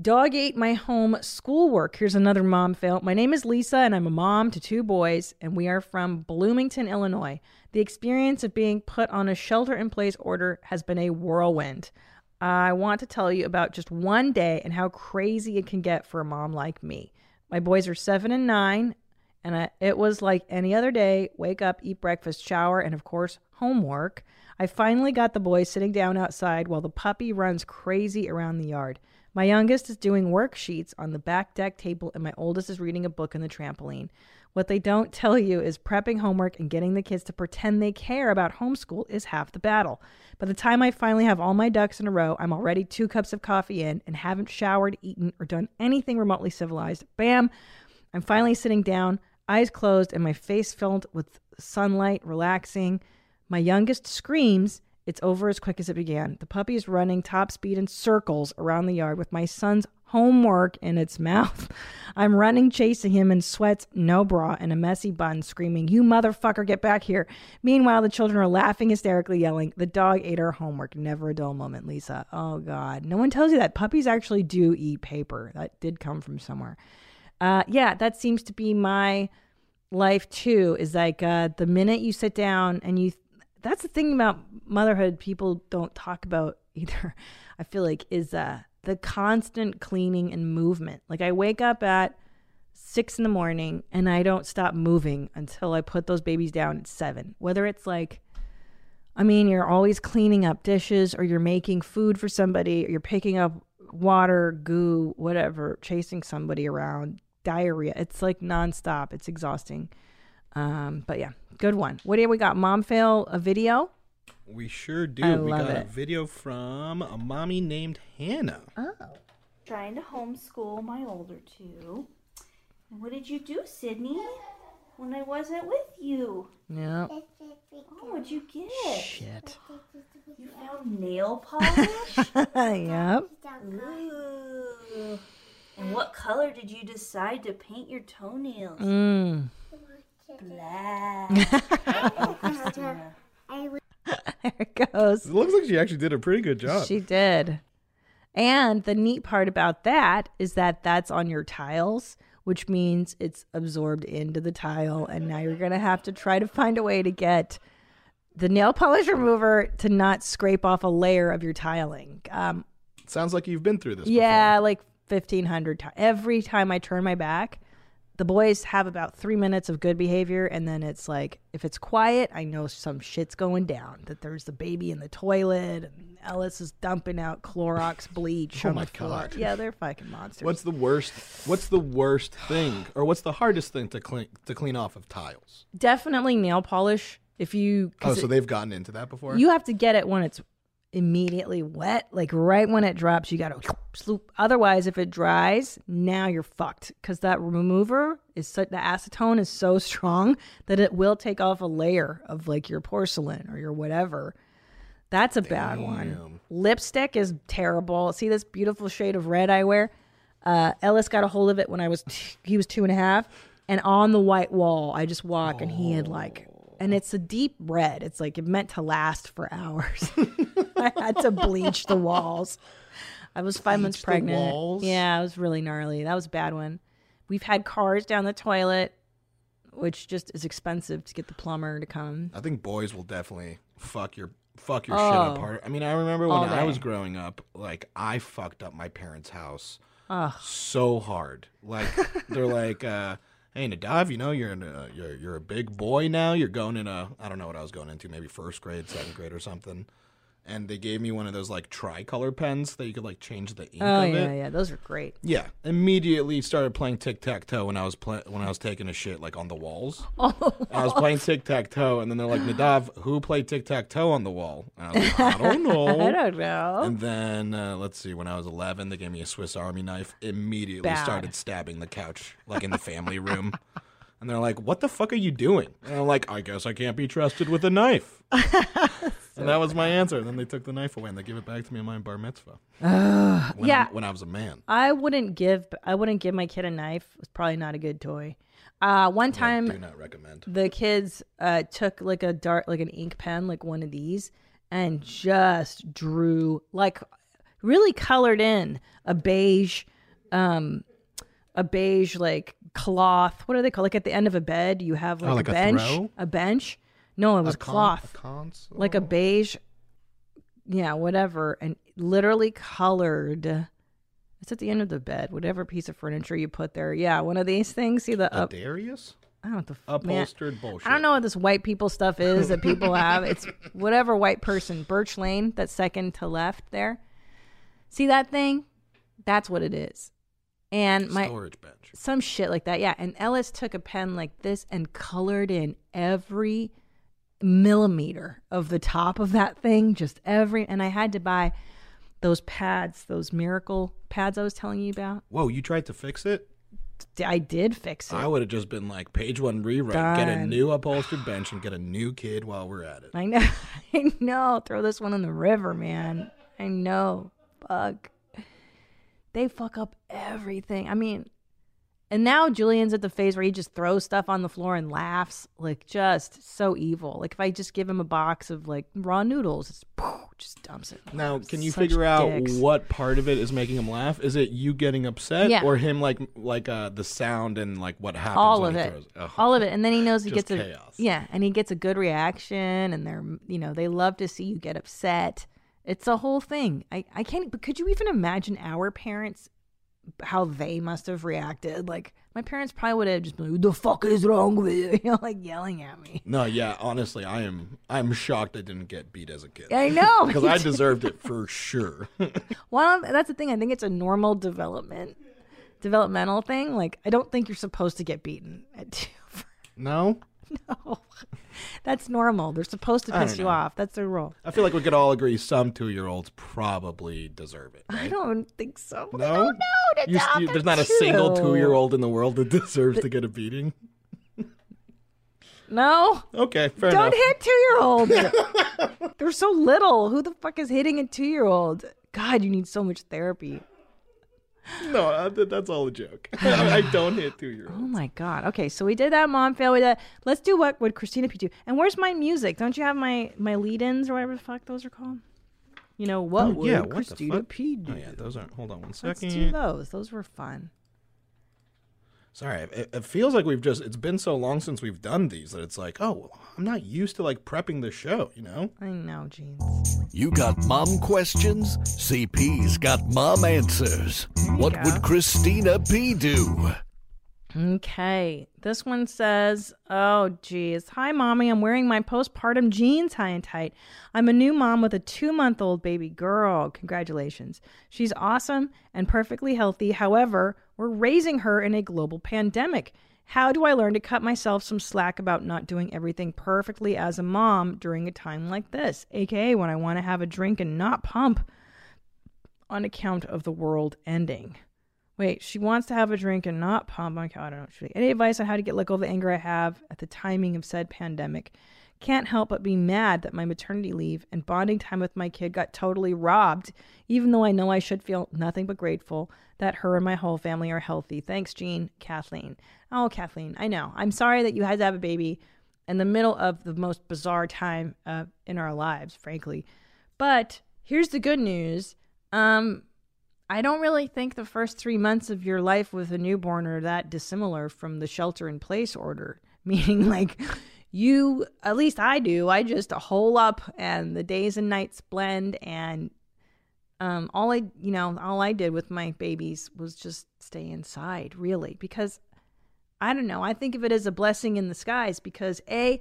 Dog ate my home schoolwork. Here's another mom fail. My name is Lisa, and I'm a mom to two boys, and we are from Bloomington, Illinois. The experience of being put on a shelter in place order has been a whirlwind. I want to tell you about just one day and how crazy it can get for a mom like me. My boys are seven and nine, and I, it was like any other day wake up, eat breakfast, shower, and of course, homework. I finally got the boys sitting down outside while the puppy runs crazy around the yard. My youngest is doing worksheets on the back deck table, and my oldest is reading a book in the trampoline. What they don't tell you is prepping homework and getting the kids to pretend they care about homeschool is half the battle. By the time I finally have all my ducks in a row, I'm already two cups of coffee in and haven't showered, eaten, or done anything remotely civilized. Bam! I'm finally sitting down, eyes closed, and my face filled with sunlight, relaxing. My youngest screams. It's over as quick as it began. The puppy is running top speed in circles around the yard with my son's homework in its mouth. I'm running, chasing him in sweats, no bra, and a messy bun, screaming, You motherfucker, get back here. Meanwhile, the children are laughing hysterically, yelling, The dog ate our homework. Never a dull moment, Lisa. Oh, God. No one tells you that. Puppies actually do eat paper. That did come from somewhere. Uh, yeah, that seems to be my life too is like uh, the minute you sit down and you that's the thing about motherhood people don't talk about either i feel like is uh, the constant cleaning and movement like i wake up at six in the morning and i don't stop moving until i put those babies down at seven whether it's like i mean you're always cleaning up dishes or you're making food for somebody or you're picking up water goo whatever chasing somebody around diarrhea it's like nonstop it's exhausting um, but yeah, good one. What do we got? Mom fail a video. We sure do. I we love got a video from a mommy named Hannah. Oh. trying to homeschool my older two. And what did you do, Sydney, when I wasn't with you? Yeah. Oh, what'd you get? Shit. You found nail polish? yep. Ooh. And what color did you decide to paint your toenails? Mm. Black. Uh-oh, Christina. There it goes. It looks like she actually did a pretty good job. She did. And the neat part about that is that that's on your tiles, which means it's absorbed into the tile. And now you're going to have to try to find a way to get the nail polish remover to not scrape off a layer of your tiling. Um, Sounds like you've been through this. Yeah, like 1500 times. Every time I turn my back, the boys have about three minutes of good behavior. And then it's like, if it's quiet, I know some shit's going down. That there's the baby in the toilet and Ellis is dumping out Clorox bleach Oh my. God. Yeah, they're fucking monsters. What's the worst? What's the worst thing, or what's the hardest thing to clean to clean off of tiles? Definitely nail polish. If you, oh, so it- they've gotten into that before. you have to get it when it's immediately wet. Like right when it drops you gotta sloop. Otherwise if it dries now you're fucked because that remover is such the acetone is so strong that it will take off a layer of like your porcelain or your whatever. That's a bad one. Lipstick is terrible. See this beautiful shade of red i wear? Uh, ellis got a hold of it when i was t- he was two and a half and on the white wall i just walk and he had like and it's a deep red it's like it meant to last for hours i had to bleach the walls i was five months Bleach the pregnant walls? yeah it was really gnarly that was a bad one we've had cars down the toilet which just is expensive to get the plumber to come I think boys will definitely fuck your fuck your Oh. shit apart. I mean, I remember when I was growing up, like I fucked up my parents' house Ugh. so hard. Like they're like, uh, "Hey, Nadav, you know you're a, you're you're a big boy now. You're going in a I don't know what I was going into, maybe first grade, second grade, or something." And they gave me one of those like tricolor pens that you could like change the ink Oh of yeah, it. yeah. Those are great. Yeah, immediately started playing tic tac toe when I was play- when I was taking a shit like on the walls. Oh, I was playing tic tac toe, and then they're like, Nadav, who played tic tac toe on the wall? And I was like, I don't know. I don't know. And then uh, let's see, when I was 11, they gave me a Swiss Army knife. Immediately Bad. started stabbing the couch, like in the family room. And they're like, "What the fuck are you doing?" And I'm like, "I guess I can't be trusted with a knife." and that was my answer. And then they took the knife away and they gave it back to me on my bar mitzvah. when yeah. I, when I was a man. I wouldn't give. I wouldn't give my kid a knife. It's probably not a good toy. Uh, one time, do not recommend. the kids uh, took like a dart, like an ink pen, like one of these, and just drew like really colored in a beige, um, a beige like cloth. What are they called? Like at the end of a bed, you have like, Oh, like a bench. A bench. No, it was A con- cloth a like a beige yeah whatever and literally colored it's at the end of the bed whatever piece of furniture you put there yeah one of these things see the up Darius? i don't know what the f- man, Upholstered bullshit. i don't know what this white people stuff is that people have it's whatever white person birch lane that's second to left there see that thing that's what it is and my Storage bench. some shit like that. Yeah. And Ellis took a pen like this and colored in every millimeter of the top of that thing, just every. And I had to buy those pads, those miracle pads I was telling you about. Whoa, you tried to fix it? I did fix it. I would have just been like, page one rewrite, get a new upholstered bench and get a new kid while we're at it. I know. I know. Throw this one in the river, man. I know. Fuck. They fuck up everything. I mean, and now Julian's at the phase where he just throws stuff on the floor and laughs, like just so evil. Like if I just give him a box of like raw noodles, it's just dumps it. Now, can you Such figure out dicks. what part of it is making him laugh? Is it you getting upset, Yeah. or him like like uh, the sound and like what happens? all when of it? Ugh. all of it, and then he knows he gets a yeah, and he gets a good reaction, and they're you know they love to see you get upset. It's a whole thing. I I can't. But could you even imagine our parents? How they must have reacted. Like my parents probably would have just been, like, "The fuck is wrong with you?" You know, like yelling at me. No, yeah, honestly, I am I'm shocked I didn't get beat as a kid. I know because I deserved it for sure. Well, that's the thing. I think it's a normal development, developmental thing. Like I don't think you're supposed to get beaten at two. no, No, that's normal. They're supposed to piss you know. off. That's their role. I feel like we could all agree some two year olds probably deserve it. I don't think so. No, no. You- you- there's not a single two. two year old in the world that deserves to get a beating. No, Okay, fair don't enough. hit two year olds. they're so little. Who the fuck is hitting a two year old? God, you need so much therapy. No, uh, that's all a joke. I don't hit two year olds. Oh my god. Okay, so we did that mom fail. We did. Let's do what would Christina P do? And where's my music? Don't you have my my lead-ins or whatever the fuck those are called? You know what Oh, would yeah, what Christina fuck? P do? Oh yeah, those aren't. Hold on one second. Let's do those. Those were fun. Sorry, it, it feels like we've just. It's been so long since we've done these that it's like, oh, I'm not used to like prepping the show. You know? I know, jeans. You got mom questions? CP's got mom answers. What go. would Christina P do? Okay. This one says, Oh, geez. Hi, mommy. I'm wearing my postpartum jeans high and tight. I'm a new mom with a two month old baby girl. Congratulations. She's awesome and perfectly healthy. However, we're raising her in a global pandemic. How do I learn to cut myself some slack about not doing everything perfectly as a mom during a time like this? AKA when I want to have a drink and not pump on account of the world ending. Wait, she wants to have a drink and not pump. Okay, I don't know. Any advice on how to get let go of the anger I have at the timing of said pandemic? Can't help but be mad that my maternity leave and bonding time with my kid got totally robbed, even though I know I should feel nothing but grateful that her and my whole family are healthy. Thanks, Jean. Kathleen. Oh, Kathleen, I know. I'm sorry that you had to have a baby in the middle of the most bizarre time uh, in our lives, frankly. But here's the good news. Um, I don't really think the first three months of your life with a newborn are that dissimilar from the shelter in place order. Meaning, like, you, at least I do, I just hole up and the days and nights blend. And Um, all I, you know, all I did with my babies was just stay inside, really, because I don't know. I think of it as a blessing in the skies because a.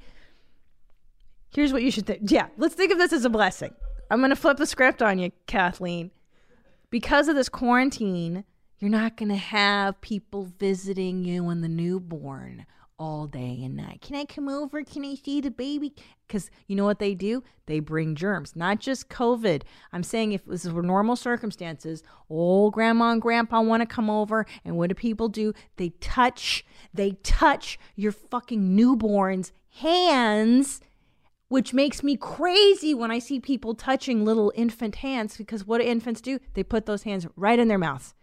Here's what you should think. Yeah, let's think of this as a blessing. I'm going to flip the script on you, Kathleen. Because of this quarantine, you're not going to have people visiting you and the newborn all day and night. Can I come over? Can I see the baby? Because you know what they do? They bring germs, not just COVID. I'm saying if this were normal circumstances, old grandma and grandpa want to come over, and what do people do? They touch, they touch your fucking newborn's hands which makes me crazy when I see people touching little infant hands because what do infants do? They put those hands right in their mouths.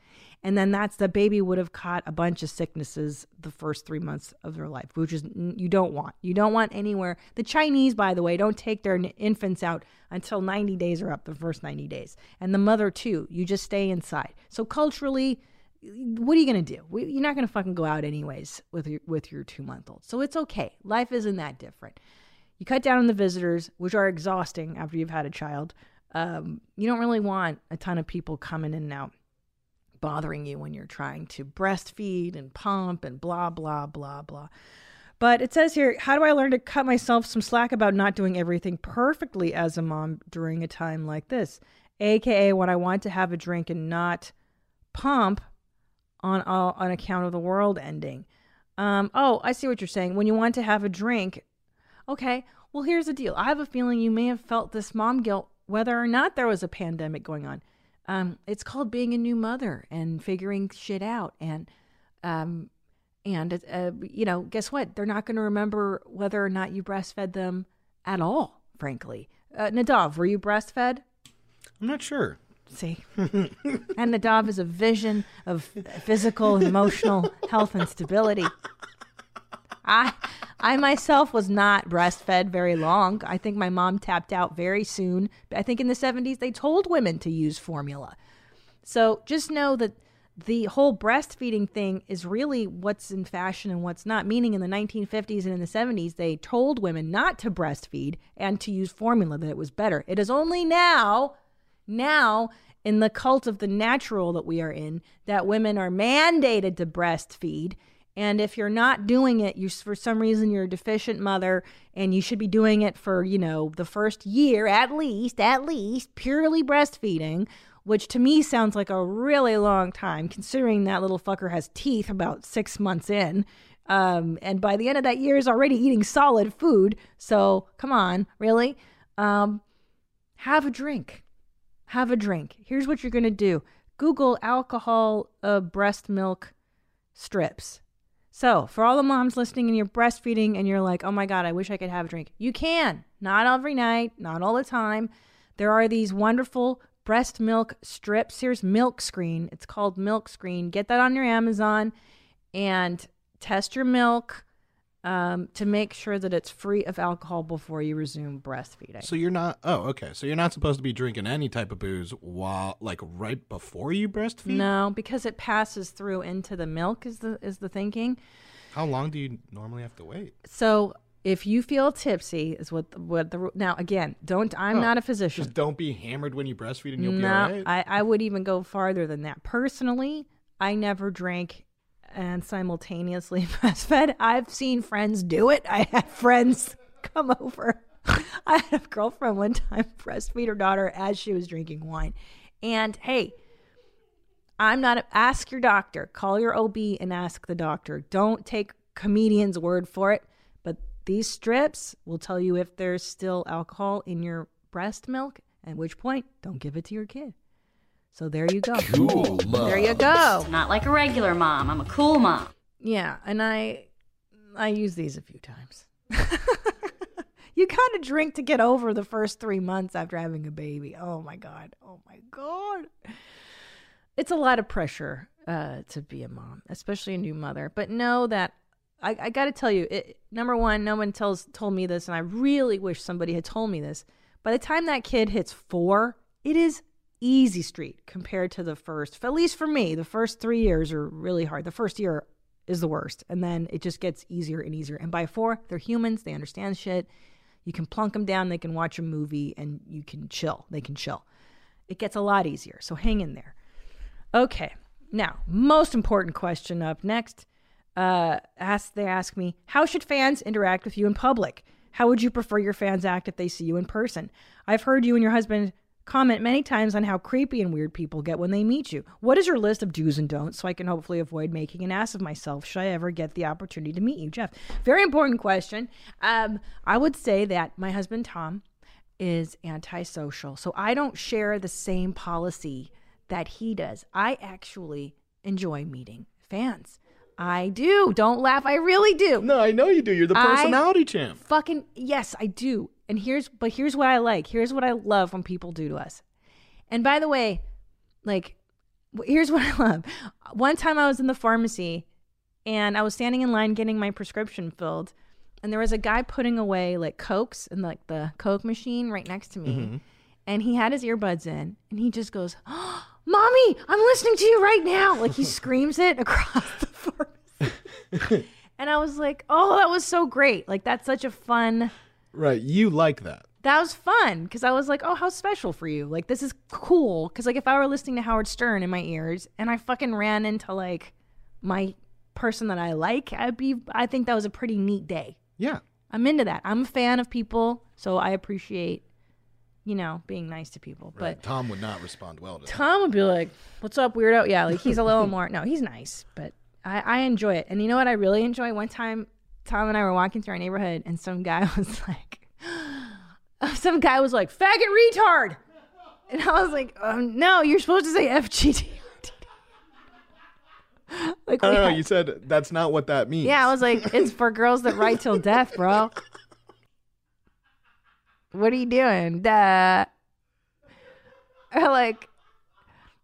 And then that's the baby would have caught a bunch of sicknesses the first three months of their life, which is you don't want. You don't want anywhere. The Chinese, by the way, don't take their infants out until 90 days are up, the first 90 days. And the mother, too. You just stay inside. So culturally, what are you going to do? You're not going to fucking go out anyways with your, with your two month old. So it's okay. Life isn't that different. You cut down on the visitors, which are exhausting after you've had a child. Um, you don't really want a ton of people coming in and out bothering you when you're trying to breastfeed and pump and blah, blah, blah, blah. But it says here, how do I learn to cut myself some slack about not doing everything perfectly as a mom during a time like this? AKA when I want to have a drink and not pump on uh, on account of the world ending. Um, oh, I see what you're saying. When you want to have a drink Okay, well, here's the deal. I have a feeling you may have felt this mom guilt whether or not there was a pandemic going on. Um, it's called being a new mother and figuring shit out. And, um, and uh, you know, guess what? They're not going to remember whether or not you breastfed them at all, frankly. Uh, Nadav, were you breastfed? I'm not sure. See? and Nadav is a vision of physical and emotional health and stability. I I myself was not breastfed very long. I think my mom tapped out very soon. I think in the 70s they told women to use formula. So just know that the whole breastfeeding thing is really what's in fashion and what's not. Meaning, in the 1950s and in the 70s, they told women not to breastfeed and to use formula, that it was better. It is only now, now, in the cult of the natural that we are in, that women are mandated to breastfeed and if you're not doing it, you for some reason you're a deficient mother and you should be doing it for, you know, the first year at least, at least purely breastfeeding, which to me sounds like a really long time considering that little fucker has teeth about 6 months in. Um, and by the end of that year is already eating solid food. So, come on, really? Um, have a drink. Have a drink. Here's what you're going to do. Google alcohol uh, breast milk strips so, for all the moms listening and you're breastfeeding and you're like, oh my God, I wish I could have a drink, you can. Not every night, not all the time. There are these wonderful breast milk strips. Here's Milkscreen. It's called Milkscreen. Get that on your Amazon and test your milk um, to make sure that it's free of alcohol before you resume breastfeeding. So you're not. Oh, okay. So you're not supposed to be drinking any type of booze while, like, right before you breastfeed. No, because it passes through into the milk. Is the is the thinking? How long do you normally have to wait? So if you feel tipsy, is what the, what the now again. Don't. I'm Oh, not a physician. Just don't be hammered when you breastfeed, and you'll be no, all right. I, I would even go farther than that. Personally, I never drank and simultaneously breastfed. I've seen friends do it. I had friends come over. I had a girlfriend one time breastfeed her daughter as she was drinking wine. And hey, I'm not, a, ask your doctor, call your OB and ask the doctor. Don't take comedian's word for it. But these strips will tell you if there's still alcohol in your breast milk, at which point, don't give it to your kid. So there you go. Cool mom. There you go. Not like a regular mom. I'm a cool mom. Yeah, and I I use these a few times. you kind of drink to get over the first 3 months after having a baby. Oh my god. Oh my god. It's a lot of pressure uh, to be a mom, especially a new mother. But know that I, I got to tell you, it, number one, no one tells told me this, and I really wish somebody had told me this. By the time that kid hits four, it is easy street compared to the first. At least for me, the first three years are really hard. The first year is the worst, and then it just gets easier and easier. And by four, they're humans; they understand shit. You can plunk them down, they can watch a movie, and you can chill. They can chill. It gets a lot easier. So hang in there. Okay. Now, most important question up next. Uh, ask they ask me, how should fans interact with you in public? How would you prefer your fans act if they see you in person? I've heard you and your husband comment many times on how creepy and weird people get when they meet you. What is your list of do's and don'ts so I can hopefully avoid making an ass of myself should I ever get the opportunity to meet you, Jeff? Very important question. Um, I would say that my husband Tom is antisocial, so I don't share the same policy that he does. I actually enjoy meeting fans. I do. Don't laugh. I really do. No, I know you do. You're the I personality champ. Fucking yes, I do. And here's but here's what I like. Here's what I love when people do to us. And by the way, like here's what I love. One time I was in the pharmacy and I was standing in line getting my prescription filled and there was a guy putting away like cokes in like the coke machine right next to me. Mhm. And he had his earbuds in and he just goes, "Mommy, I'm listening to you right now." Like he screams it across the pharmacy. and I was like, "Oh, that was so great. Like that's such a fun Right. You like that. that was fun because I was like, oh, how special for you. Like, this is cool. Because, like, if I were listening to Howard Stern in my ears and I fucking ran into, like, my person that I like, I'd be, I think that was a pretty neat day. Yeah. I'm into that. I'm a fan of people. So I appreciate, you know, being nice to people. Right. But Tom would not respond well to that. Tom would be like, "What's up, weirdo?" Yeah, like he's a little more. No, he's nice, but I, I enjoy it. And you know what? I really enjoy. One time, Tom and I were walking through our neighborhood, and some guy was like, some guy was like, "Faggot retard," and I was like, um, "No, you're supposed to say FGT." like, I we don't know. had- You said that's not what that means. yeah, I was like, "It's for girls that ride till death, bro." What are you doing? Duh. Or like,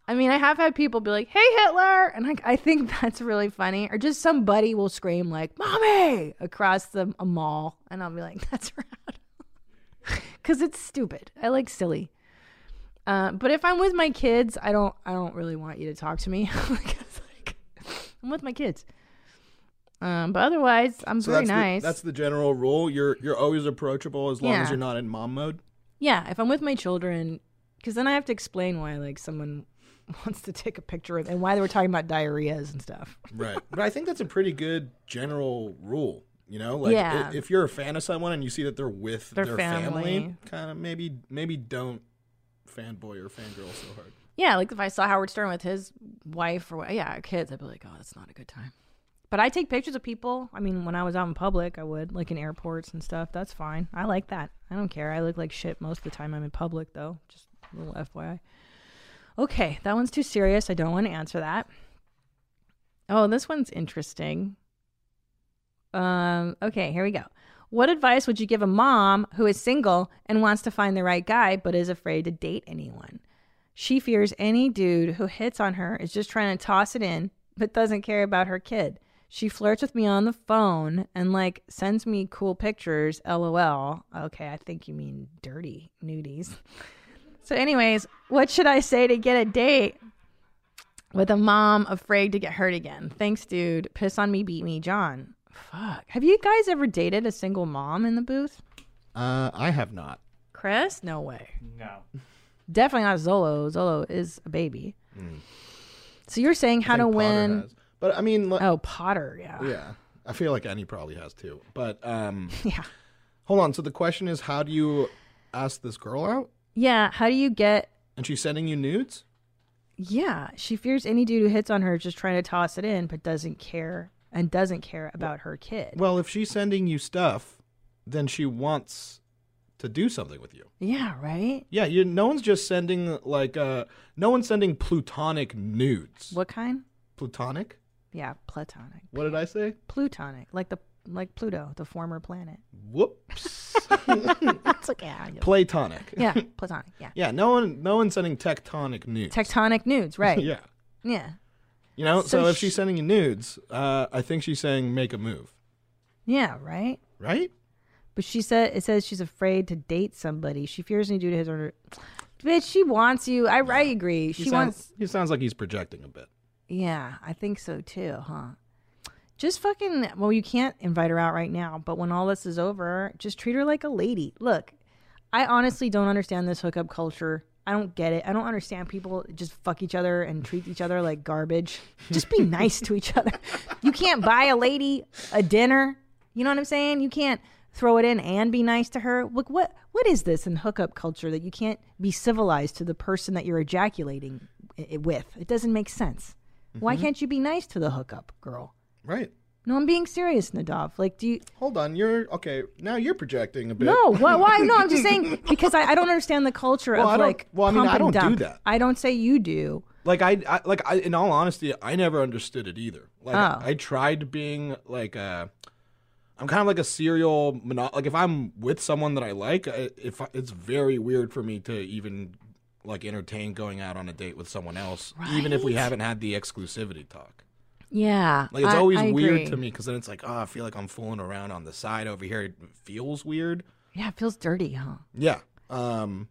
I mean, I have had people be like, "Hey, Hitler," and like, I think that's really funny. Or just somebody will scream like, "Mommy!" across the a mall, and I'll be like, "That's rad," because it's stupid. I like silly. Uh, but if I'm with my kids, I don't. I don't really want you to talk to me. Like, I'm with my kids. Um, but otherwise, I'm So very that's nice. The, that's the general rule. You're you're always approachable as long as you're not in mom mode. Yeah, if I'm with my children, because then I have to explain why like someone wants to take a picture of and why they were talking about diarrheas and stuff. Right. but I think that's a pretty good general rule. You know, like Yeah. if you're a fan of someone and you see that they're with Their their, family. family, kind of maybe maybe don't fanboy or fangirl so hard. Yeah, like if I saw Howard Stern with his wife or what- yeah, kids, I'd be like, oh, that's not a good time. But I take pictures of people. I mean, when I was out in public, I would like in airports and stuff. That's fine. I like that. I don't care. I look like shit most of the time I'm in public, though. Just a little FYI. Okay, that one's too serious. I don't want to answer that. Oh, this one's interesting. Um, okay, here we go. What advice would you give a mom who is single and wants to find the right guy but is afraid to date anyone? She fears any dude who hits on her is just trying to toss it in but doesn't care about her kid. She flirts with me on the phone and like sends me cool pictures, lol. Okay, I think you mean dirty nudies. So anyways, what should I say to get a date? with a mom afraid to get hurt again. Thanks, dude. Piss on me, beat me, John. Fuck. Have you guys ever dated a single mom in the booth? Uh, I have not. Chris? No way. No. Definitely not Zolo. Zolo is a baby. So you're saying how to Potter win? has. But I mean, like, Oh, Potter. Yeah. yeah, I feel like Annie probably has too. But um, yeah. Hold on. So the question is, how do you ask this girl out? Yeah. How do you get? And she's sending you nudes. Yeah, she fears any dude who hits on her is just trying to toss it in, but doesn't care and doesn't care about her kid. Well, if she's sending you stuff, then she wants to do something with you. Yeah. Right. Yeah, you. No one's just sending like uh, no one's sending plutonic nudes. What kind? Plutonic? Yeah, platonic. What did I say? Plutonic, like the like Pluto, the former planet. Whoops. That's okay. Platonic. Yeah, platonic. Yeah. Yeah, no one, no one's sending tectonic nudes. Tectonic nudes, right? yeah. Yeah. You know, so, So if sh- she's sending you nudes, uh, I think she's saying make a move, Yeah, right? right? But she said it says she's afraid to date somebody. She fears any due to his or Bitch, she wants you. I I agree. He She sounds, wants He sounds like he's projecting a bit. Yeah, I think so too, huh? Just fucking well, you can't invite her out right now, but when all this is over, just treat her like a lady. Look, I honestly don't understand this hookup culture I don't get it. I don't understand people just fuck each other and treat each other like garbage. Just be nice to each other. You can't buy a lady a dinner. You know what I'm saying? You can't throw it in and be nice to her. Look, what what is this in hookup culture that you can't be civilized to the person that you're ejaculating with? It doesn't make sense. Why Mhm. can't you be nice to the hookup girl? Right. No, I'm being serious, Nadav. Like, do you? Hold on, you're okay. Now you're projecting a bit. No, why? why? No, I'm just saying because I, I don't understand the culture Well, of like. well, I mean, I don't do that. I don't say you do. Like I, I like I, in all honesty, I never understood it either. Like Oh. I tried being like a, I'm kind of like a serial mono. Like if I'm with someone that I like, I, if I, it's very weird for me to even like entertain going out on a date with someone else, even if we haven't had the exclusivity talk. Yeah, Like it's I- always I weird to me because then it's like, oh, I feel like I'm fooling around on the side over here. It feels weird. Yeah, it feels dirty, huh? Yeah. Um.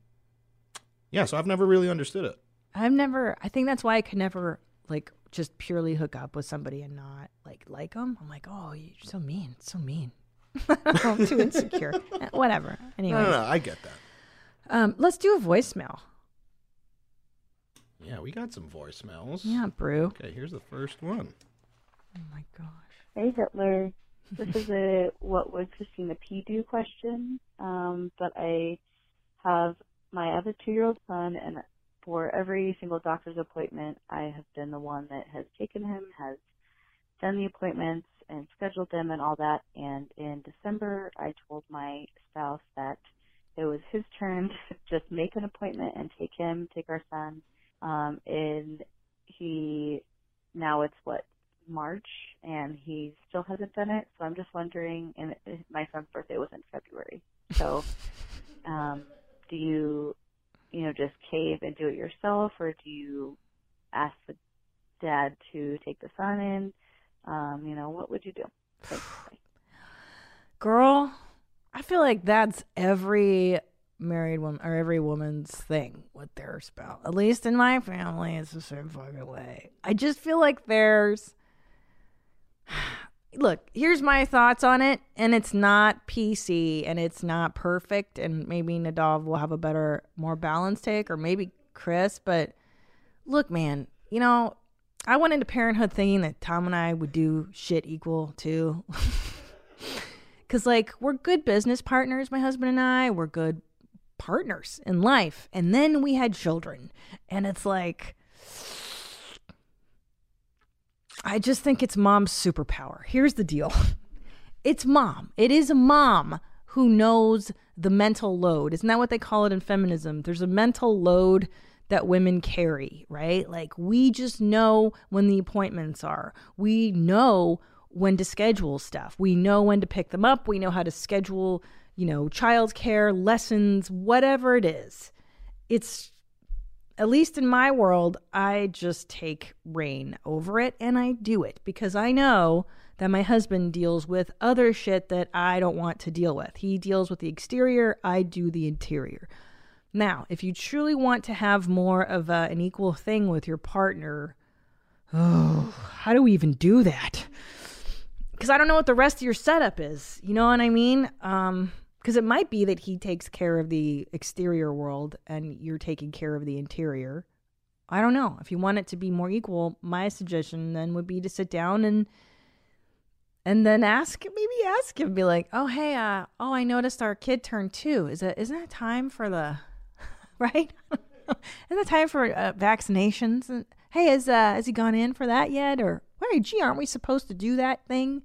Yeah. So I've never really understood it. I've never. I think that's why I could never like just purely hook up with somebody and not like like them. I'm like, oh, you're so mean, so mean. I'm too insecure. Eh, Whatever. Anyway, No, no, no, I get that. um, let's do a voicemail. Yeah, we got some voicemails. Yeah, brew. Okay, here's the first one. Oh my gosh. Hey Hitler, this is a what would Christina P do question, um, but I have my other two-year-old son, and for every single doctor's appointment, I have been the one that has taken him, has done the appointments and scheduled them and all that. And in December, I told my spouse that it was his turn to just make an appointment and take him, take our son. Um, and he now it's what March, and he still hasn't done it. So I'm just wondering. And it- my son's birthday was in February, so um, do you, you know, just cave and do it yourself, or do you ask the dad to take the son in? Um, you know, what would you do? Thanks. Girl, I feel like that's every married woman or every woman's thing with their spouse. At least in my family, it's the same fucking way. I just feel like there's. Look, here's my thoughts on it, and it's not PC and it's not perfect, and maybe Nadav will have a better, more balanced take, or maybe Chris. But look, man, you know, I went into parenthood thinking that Tom and I would do shit equal too. Because, like, we're good business partners, my husband and I. We're good partners in life. And then we had children. And it's like, I just think it's mom's superpower. Here's the deal it's mom. It is mom who knows the mental load. Isn't that what they call it in feminism? There's a mental load that women carry, right? Like we just know when the appointments are. We know when to schedule stuff. We know when to pick them up. We know how to schedule, you know, childcare, lessons, whatever it is. It's at least in my world, I just take reign over it and I do it because I know that my husband deals with other shit that I don't want to deal with. He deals with the exterior, I do the interior. Now, if you truly want to have more of a, an equal thing with your partner, oh, how do we even do that? Because I don't know what the rest of your setup is. You know what I mean? Um, because it might be that he takes care of the exterior world and you're taking care of the interior. I don't know. If you want it to be more equal, my suggestion then would be to sit down and and then ask maybe ask him be like, "Oh, hey, uh oh, I noticed our kid turned 2. Is it isn't it time for the right? isn't it time for uh, vaccinations? And hey, has uh has he gone in for that yet or Hey, gee, aren't we supposed to do that thing?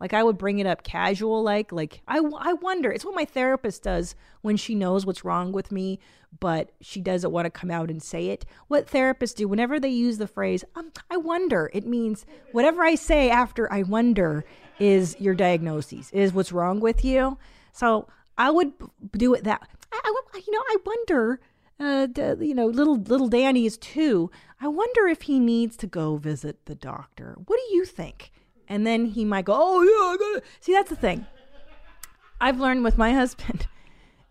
Like I would bring it up casual, like like I, I wonder. It's what my therapist does when she knows what's wrong with me, but she doesn't want to come out and say it. What therapists do whenever they use the phrase um, "I wonder," it means whatever I say after "I wonder" is your diagnosis, is what's wrong with you. So I would do it that. I, I you know, I wonder. Uh, you know, little little Danny is two. I wonder if he needs to go visit the doctor. What do you think? And then he might go, "Oh yeah, I got it." See, that's the thing. I've learned with my husband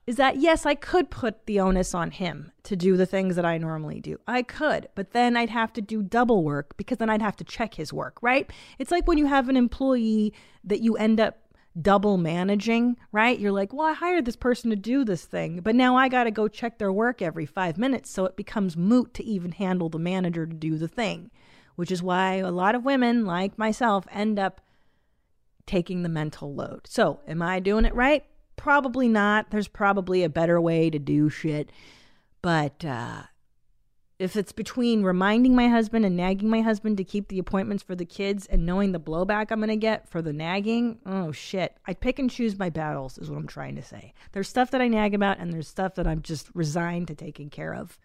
is that yes, I could put the onus on him to do the things that I normally do. I could, but then I'd have to do double work because then I'd have to check his work, right? It's like when you have an employee that you end up double managing, right? You're like, well, I hired this person to do this thing, but now I got to go check their work every five minutes. So it becomes moot to even handle the manager to do the thing, which is why a lot of women, like myself, end up taking the mental load. So, am I doing it right? Probably not. There's probably a better way to do shit. But uh, if it's between reminding my husband and nagging my husband to keep the appointments for the kids and knowing the blowback I'm going to get for the nagging, oh shit. I pick and choose my battles, is what I'm trying to say. There's stuff that I nag about, and there's stuff that I'm just resigned to taking care of.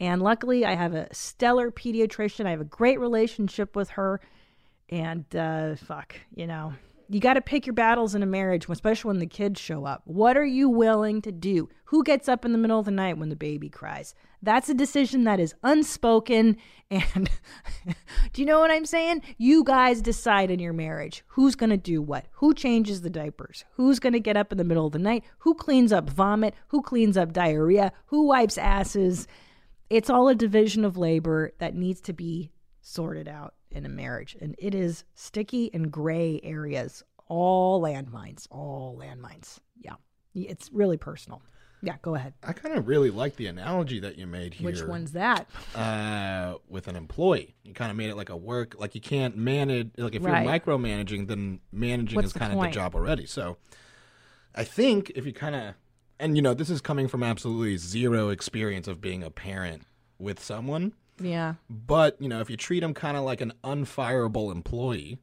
And luckily, I have a stellar pediatrician. I have a great relationship with her. And uh, fuck, you know, you got to pick your battles in a marriage, especially when the kids show up. What are you willing to do? Who gets up in the middle of the night when the baby cries? That's a decision that is unspoken. And do you know what I'm saying? You guys decide in your marriage who's going to do what, who changes the diapers, who's going to get up in the middle of the night, who cleans up vomit, who cleans up diarrhea, who wipes asses. It's all a division of labor that needs to be sorted out in a marriage. And it is sticky and gray areas, all landmines, all landmines. Yeah. It's really personal. Yeah, go ahead. I kind of really like the analogy that you made here. Which one's that? Uh, with an employee, you kind of made it like a work. Like you can't manage. Like if Right. you're micromanaging, then managing What's is the kind of the job already. So, I think if you kind of, and you know, this is coming from absolutely zero experience of being a parent with someone. Yeah. But, you know, if you treat them kind of like an unfireable employee,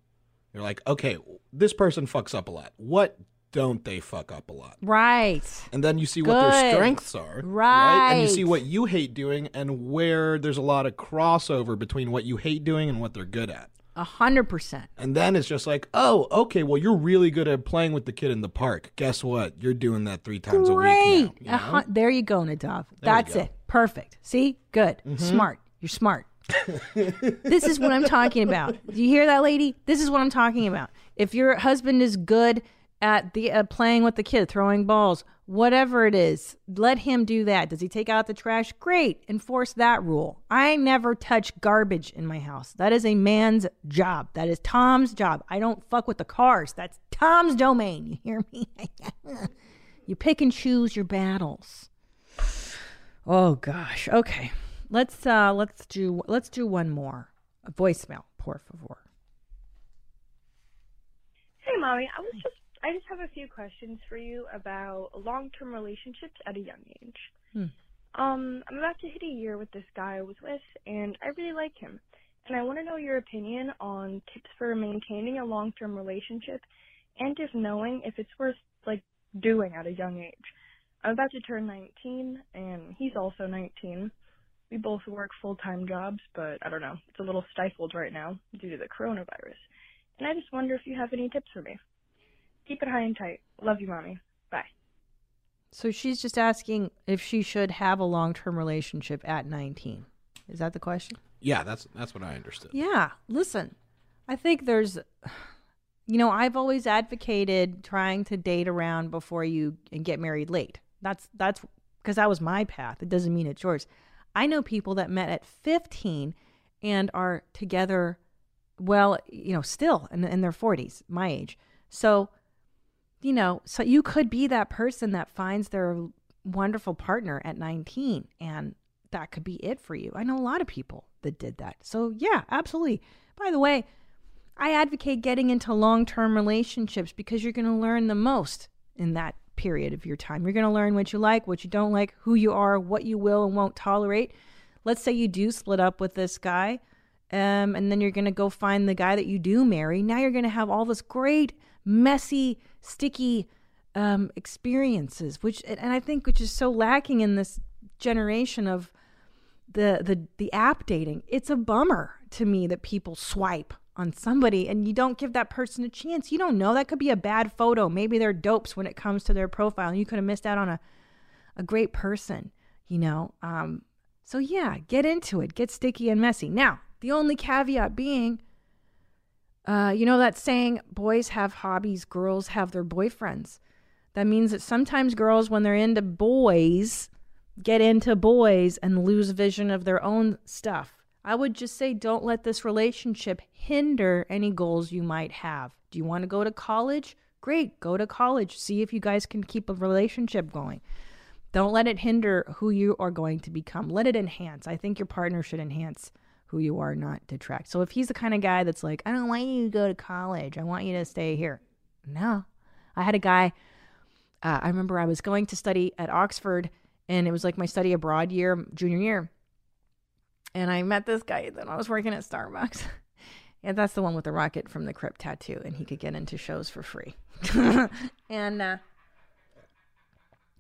you're like, okay, this person fucks up a lot. What don't they fuck up a lot? Right. And then you see what their strengths are. Right. And you see what you hate doing and where there's a lot of crossover between what you hate doing and what they're good at. A hundred percent. And then it's just like, oh, okay, well, you're really good at playing with the kid in the park. Guess what? You're doing that three times a week Great. you know? there you go, Nadav. There That's go. it. Perfect. See? Good. Mhm. Smart. You're smart. this is what I'm talking about. Do you hear that, lady? This is what I'm talking about. If your husband is good at the uh, playing with the kid, throwing balls, whatever it is, let him do that. Does he take out the trash? Great. Enforce that rule. I never touch garbage in my house. That is a man's job. That is Tom's job. I don't fuck with the cars. That's Tom's domain. You hear me? you pick and choose your battles. Oh gosh. Okay. Let's uh let's do let's do one more. A voicemail, por favor. Hey, mommy. I was just I just have a few questions for you about long-term relationships at a young age. Hmm. Um, I'm about to hit a year with this guy I was with, and I really like him. And I want to know your opinion on tips for maintaining a long-term relationship, and if knowing if it's worth like doing at a young age. I'm about to turn 19, and he's also 19. We both work full-time jobs, but I don't know. It's a little stifled right now due to the coronavirus. And I just wonder if you have any tips for me. Keep it high and tight. Love you, mommy. Bye. So she's just asking if she should have a long-term relationship at 19. Is that the question? Yeah, that's that's what I understood. Yeah. Listen, I think there's, you know, I've always advocated trying to date around before you and get married late. That's that's because that was my path. It doesn't mean it's yours. I know people that met at 15 and are together, well, you know, still in, in their 40s, my age. So, you know, so you could be that person that finds their wonderful partner at 19 and that could be it for you. I know a lot of people that did that. So, yeah, absolutely. By the way, I advocate getting into long term relationships because you're going to learn the most in that period of your time. You're going to learn what you like, what you don't like, who you are, what you will and won't tolerate. Let's say you do split up with this guy, um, and then you're going to go find the guy that you do marry. Now you're going to have all this great, messy, sticky um, experiences, which, and I think which is so lacking in this generation of the the the app dating. It's a bummer to me that people swipe on somebody and you don't give that person a chance. You don't know that could be a bad photo. Maybe they're dopes when it comes to their profile, and you could have missed out on a a great person. You know. Um, so yeah, get into it. Get sticky and messy. Now, the only caveat being. Uh, you know that saying, boys have hobbies, girls have their boyfriends. That means that sometimes girls, when they're into boys, get into boys and lose vision of their own stuff. I would just say don't let this relationship hinder any goals you might have. Do you want to go to college? great. Go to college. See if you guys can keep a relationship going. Don't let it hinder who you are going to become. Let it enhance. I think your partner should enhance who you are, not detract. So if he's the kind of guy that's like, I don't want you to go to college, I want you to stay here. No. I had a guy, uh, I remember I was going to study at Oxford, and it was like my study abroad year, junior year. And I met this guy, then I was working at Starbucks. and that's the one with the rocket from the crypt tattoo, and he could get into shows for free. and uh,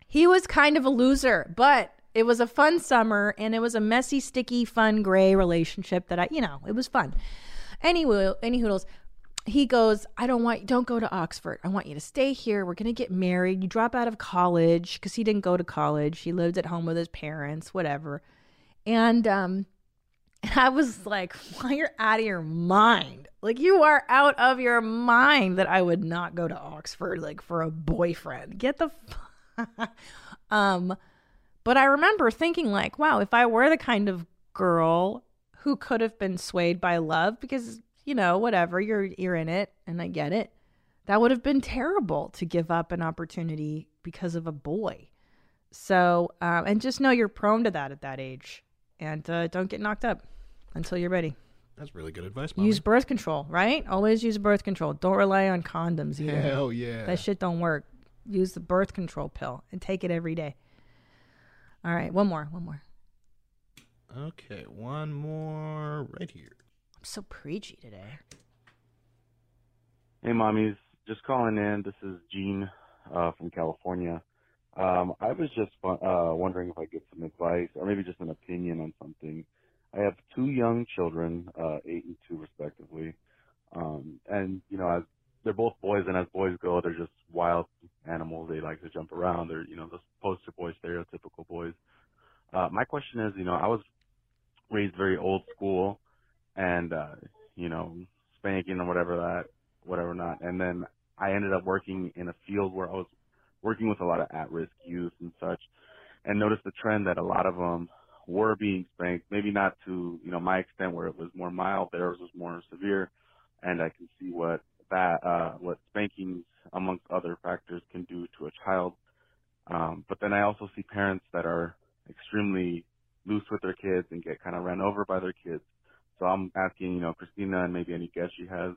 he was kind of a loser, but it was a fun summer and it was a messy, sticky, fun gray relationship that I, you know, it was fun. Anyway, any hoodles. He goes, I don't want, don't go to Oxford. I want you to stay here. We're going to get married. You drop out of college because he didn't go to college. He lived at home with his parents, whatever. And, um, and I was like, well, you're out of your mind. Like, you are out of your mind that I would not go to Oxford, like, for a boyfriend. Get the F- um, but I remember thinking, like, wow, if I were the kind of girl who could have been swayed by love, because, you know, whatever, you're, you're in it and I get it, that would have been terrible to give up an opportunity because of a boy. So, um, and just know you're prone to that at that age and uh, don't get knocked up until you're ready. That's really good advice, Mommy. Use birth control, right? Always use birth control. Don't rely on condoms either. Hell yeah. That shit don't work. Use the birth control pill and take it every day. All right, one more, one more. Okay, one more right here. I'm so preachy today. Hey, mommies. Just calling in. This is Gene uh, from California. Um, I was just uh, wondering if I could get some advice or maybe just an opinion on something. I have two young children, uh, eight and two respectively. Um, and, you know, as they're both boys, and as boys go, they're just wild animals. They like to jump around. They're, you know, the poster boy, stereotypical boys. Uh, my question is, you know, I was raised very old school and, uh, you know, spanking or whatever that, whatever not. And then I ended up working in a field where I was working with a lot of at-risk youth and such and noticed the trend that a lot of them were being spanked, maybe not to, you know, my extent where it was more mild, theirs was more severe. And I can see what that, uh, what spankings amongst other factors can do to a child. Um, but then I also see parents that are extremely loose with their kids and get kind of ran over by their kids. So I'm asking, you know, Christina and maybe any guest she has,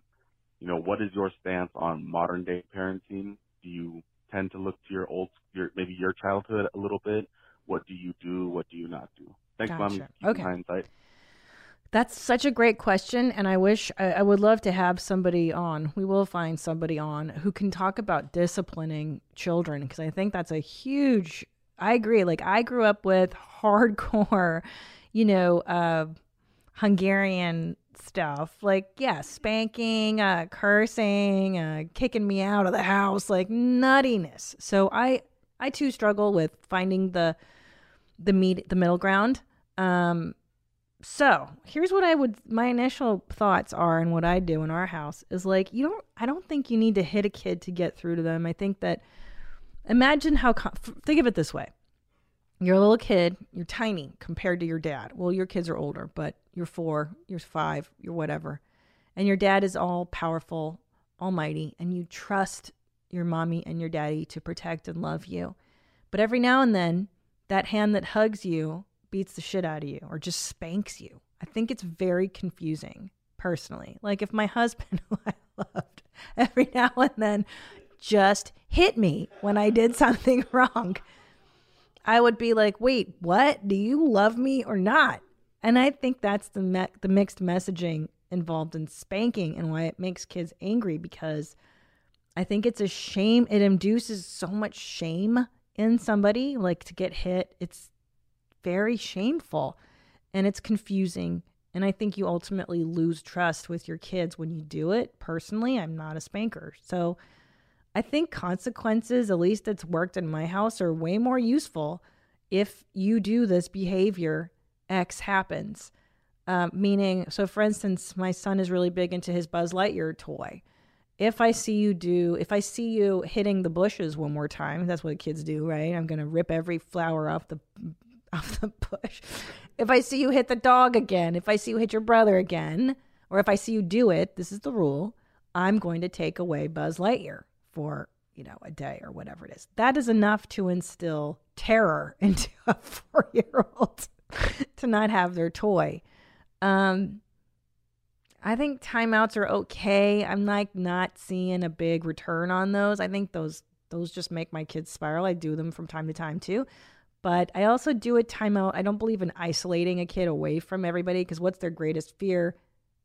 you know, what is your stance on modern day parenting? Do you tend to look to your old, your maybe your childhood a little bit? What do you do? What do you not do? Thanks, Gotcha. mom. Okay. Hindsight. That's such a great question, and I wish I, I would love to have somebody on. We will find somebody on who can talk about disciplining children because I think that's a huge. I agree. Like I grew up with hardcore, you know, uh, Hungarian stuff. Like yeah, spanking, uh, cursing, uh, kicking me out of the house, like nuttiness. So I I too struggle with finding the the meet the middle ground. Um, so here's what I would my initial thoughts are and what I do in our house is like you don't I don't think you need to hit a kid to get through to them. I think that imagine how think of it this way. You're a little kid, you're tiny compared to your dad. Well, your kids are older, but you're 4, you're 5, you're whatever. And your dad is all powerful, almighty, and you trust your mommy and your daddy to protect and love you. But every now and then, that hand that hugs you beats the shit out of you or just spanks you. I think it's very confusing personally. Like if my husband, who I loved, every now and then just hit me when I did something wrong, I would be like, wait, what? Do you love me or not? And I think that's the me- the mixed messaging involved in spanking and why it makes kids angry because I think it's a shame. It induces so much shame in somebody, like to get hit. It's very shameful and it's confusing. And I think you ultimately lose trust with your kids when you do it. Personally, I'm not a spanker. So I think consequences, at least it's worked in my house, are way more useful if you do this behavior, X happens. Um, meaning, so for instance, my son is really big into his Buzz Lightyear toy. If I see you do, if I see you hitting the bushes one more time, that's what kids do, right? I'm gonna rip every flower off the off the bush. If I see you hit the dog again, if I see you hit your brother again, or if I see you do it, this is the rule. I'm going to take away Buzz Lightyear for, you know, a day or whatever it is. That is enough to instill terror into a four year old to not have their toy. Um, I think timeouts are okay. I'm like not seeing a big return on those. I think those those just make my kids spiral. I do them from time to time too. But I also do a timeout. I don't believe in isolating a kid away from everybody because what's their greatest fear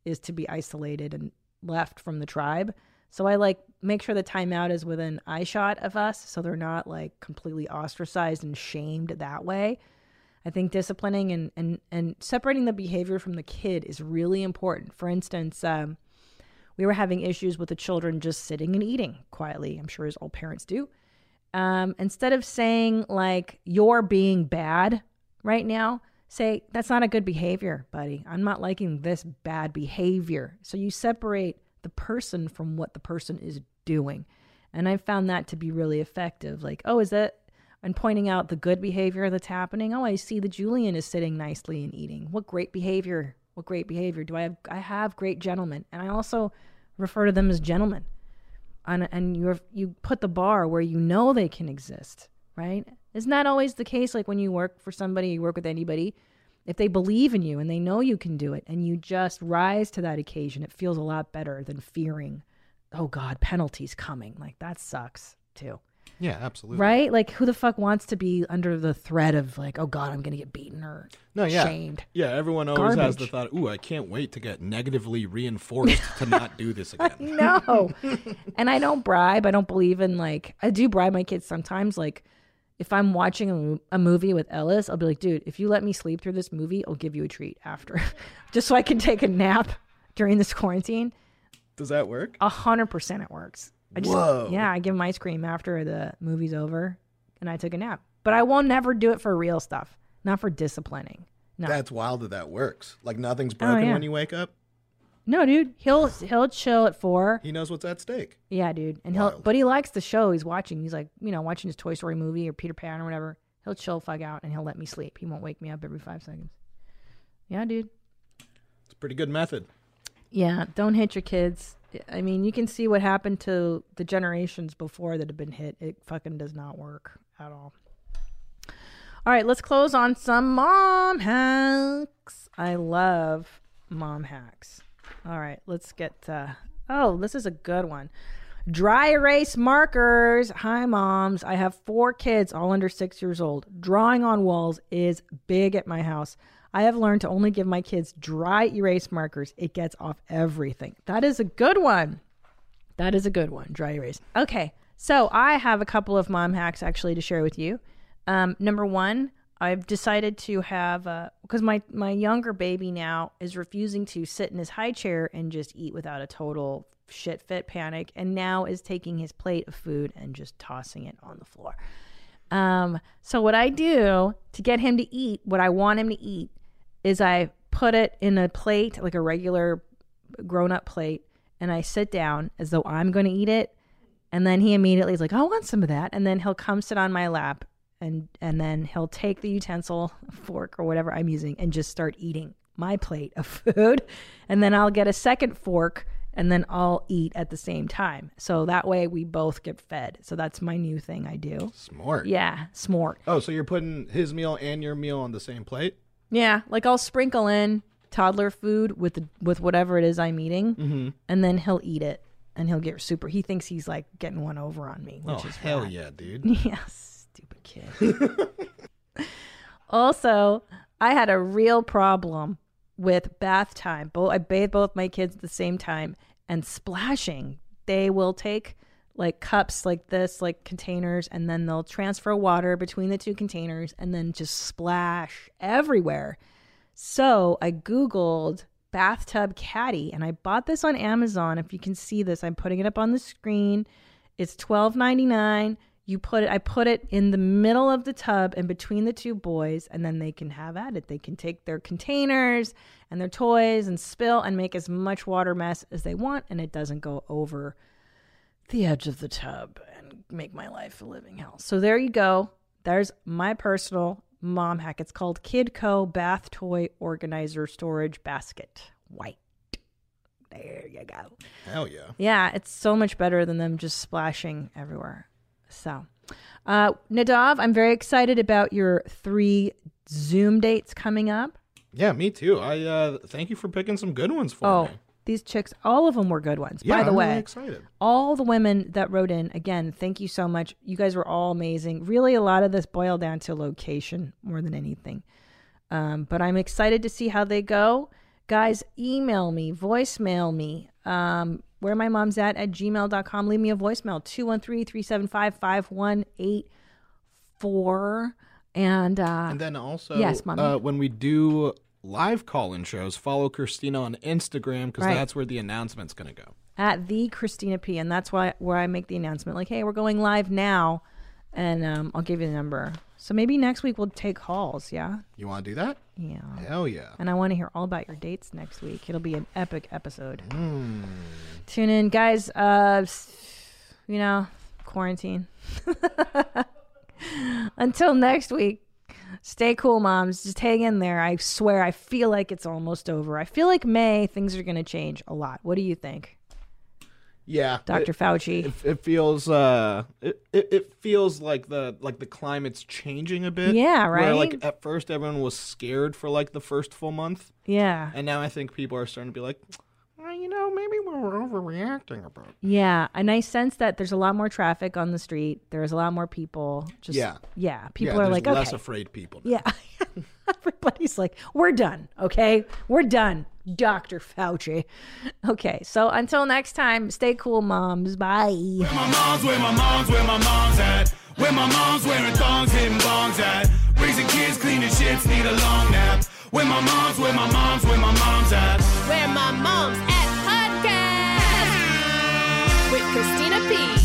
is to be isolated and left from the tribe. So I like make sure the timeout is within eye shot of us so they're not like completely ostracized and shamed that way. I think disciplining and, and, and separating the behavior from the kid is really important. For instance, um, we were having issues with the children just sitting and eating quietly. I'm sure as all parents do. Um, instead of saying like you're being bad right now, say that's not a good behavior, buddy. I'm not liking this bad behavior. So you separate the person from what the person is doing. And I found that to be really effective. Like, oh, is that and pointing out the good behavior that's happening. Oh, I see that Julian is sitting nicely and eating. What great behavior. What great behavior. Do I have I have great gentlemen. And I also refer to them as gentlemen. And and you you put the bar where you know they can exist, right? Isn't that always the case like when you work for somebody, you work with anybody, if they believe in you and they know you can do it and you just rise to that occasion, it feels a lot better than fearing, oh God, penalties coming. Like that sucks too. Yeah, absolutely. Right? Like who the fuck wants to be under the threat of like, oh God, I'm gonna get beaten or No, yeah. shamed. Yeah, everyone always has the thought, ooh, I can't wait to get negatively reinforced to not do this again. no. and I don't bribe. I don't believe in like I do bribe my kids sometimes. Like if I'm watching a, a movie with Ellis, I'll be like, dude, if you let me sleep through this movie, I'll give you a treat after, just so I can take a nap during this quarantine. Does that work? A hundred percent, it works. I just, Whoa. Yeah, I give him ice cream after the movie's over, and I took a nap. But I will never do it for real stuff, not for disciplining. No, That's wild that that works. Like nothing's oh, broken yeah. when you wake up. no, dude. He'll he'll chill at four. He knows what's at stake. Yeah, dude. And he'll but he likes the show he's watching. He's like, you know, watching his Toy Story movie or Peter Pan or whatever. He'll chill fuck out and he'll let me sleep. He won't wake me up every five seconds. Yeah, dude. It's a pretty good method. Yeah, don't hit your kids. I mean, you can see what happened to the generations before that have been hit. It fucking does not work at all. All right, let's close on some mom hacks. I love mom hacks. All right, let's get. Uh, oh, this is a good one. Dry erase markers. Hi, moms. I have four kids, all under six years old. Drawing on walls is big at my house. I have learned to only give my kids dry erase markers. It gets off everything. That is a good one. That is a good one. Dry erase. Okay. So I have a couple of mom hacks actually to share with you. Um, number one, I've decided to have because my my younger baby now is refusing to sit in his high chair and just eat without a total shit fit panic, and now is taking his plate of food and just tossing it on the floor. Um, so what I do to get him to eat what I want him to eat is I put it in a plate, like a regular grown up plate, and I sit down as though I'm going to eat it. And then he immediately is like, I want some of that. And then he'll come sit on my lap and and then he'll take the utensil, fork or whatever I'm using and just start eating my plate of food. And then I'll get a second fork and then I'll eat at the same time. So that way we both get fed. So that's my new thing I do. Smart. Yeah, smart. Oh, so you're putting his meal and your meal on the same plate? Yeah, like I'll sprinkle in toddler food with the, with whatever it is I'm eating, Mhm. and then he'll eat it, and he'll get super. He thinks he's like getting one over on me, which oh, is hell rad. yeah, dude. yes, stupid kid. also, I had a real problem with bath time. Both I bathe both my kids at the same time and splashing. They will take like cups like this, like containers, and then they'll transfer water between the two containers and then just splash everywhere. So I Googled bathtub caddy and I bought this on Amazon. If you can see this, I'm putting it up on the screen. It's twelve ninety nine. You put it I put it in the middle of the tub and between the two boys, and then they can have at it. They can take their containers and their toys and spill and make as much water mess as they want, and it doesn't go over the edge of the tub and make my life a living hell. So there you go. There's my personal mom hack. It's called Kidco Bath Toy Organizer Storage Basket. White. There you go. Hell yeah. Yeah, it's so much better than them just splashing everywhere. So, uh, Nadav, I'm very excited about your three Zoom dates coming up. Yeah, me too. I uh, thank you for picking some good ones for oh, me. These chicks, all of them were good ones. Yeah, By the I'm way, really excited. all the women that wrote in, again, thank you so much. You guys were all amazing. Really, a lot of this boiled down to location more than anything. Um, but I'm excited to see how they go. Guys, email me, voicemail me. Um, where my mom's at at gmail.com. Leave me a voicemail 213 375 5184. And, uh, And then also, yes, mommy. uh, when we do live call-in shows, follow Christina on Instagram because Right. that's where the announcement's going to go. at the Christina P, and that's why where I make the announcement. Like, hey, we're going live now, and um, I'll give you the number. So maybe next week we'll take calls. Yeah, You want to do that? yeah. Hell yeah. And I want to hear all about your dates next week. It'll be an epic episode. Hmm. Tune in, guys. Uh, you know, quarantine. Until next week. Stay cool, moms. Just hang in there. I swear, I feel like it's almost over. I feel like May, things are going to change a lot. What do you think? Yeah, Dr. It- Fauci. It, it feels uh, it, it, feels like the like the climate's changing a bit. Yeah, Where, right? like at first everyone was scared for like the first full month, Yeah. and now I think people are starting to be like, "Uh, you know, maybe we're overreacting about. it." Yeah, and I sense that there's a lot more traffic on the street. There's a lot more people. Just Yeah. yeah. People Yeah, are like, less okay, afraid people. yeah. Everybody's like, we're done. Okay, we're done, Doctor Fauci. Okay, so until next time, stay cool, moms. Bye. My mom's where my mom's where my mom's at. Where my mom's wearing thongs, hitting bongs at. Raising kids, cleaning shits, need a long nap. Where my mom's where my mom's where my mom's at. Where my mom's happy.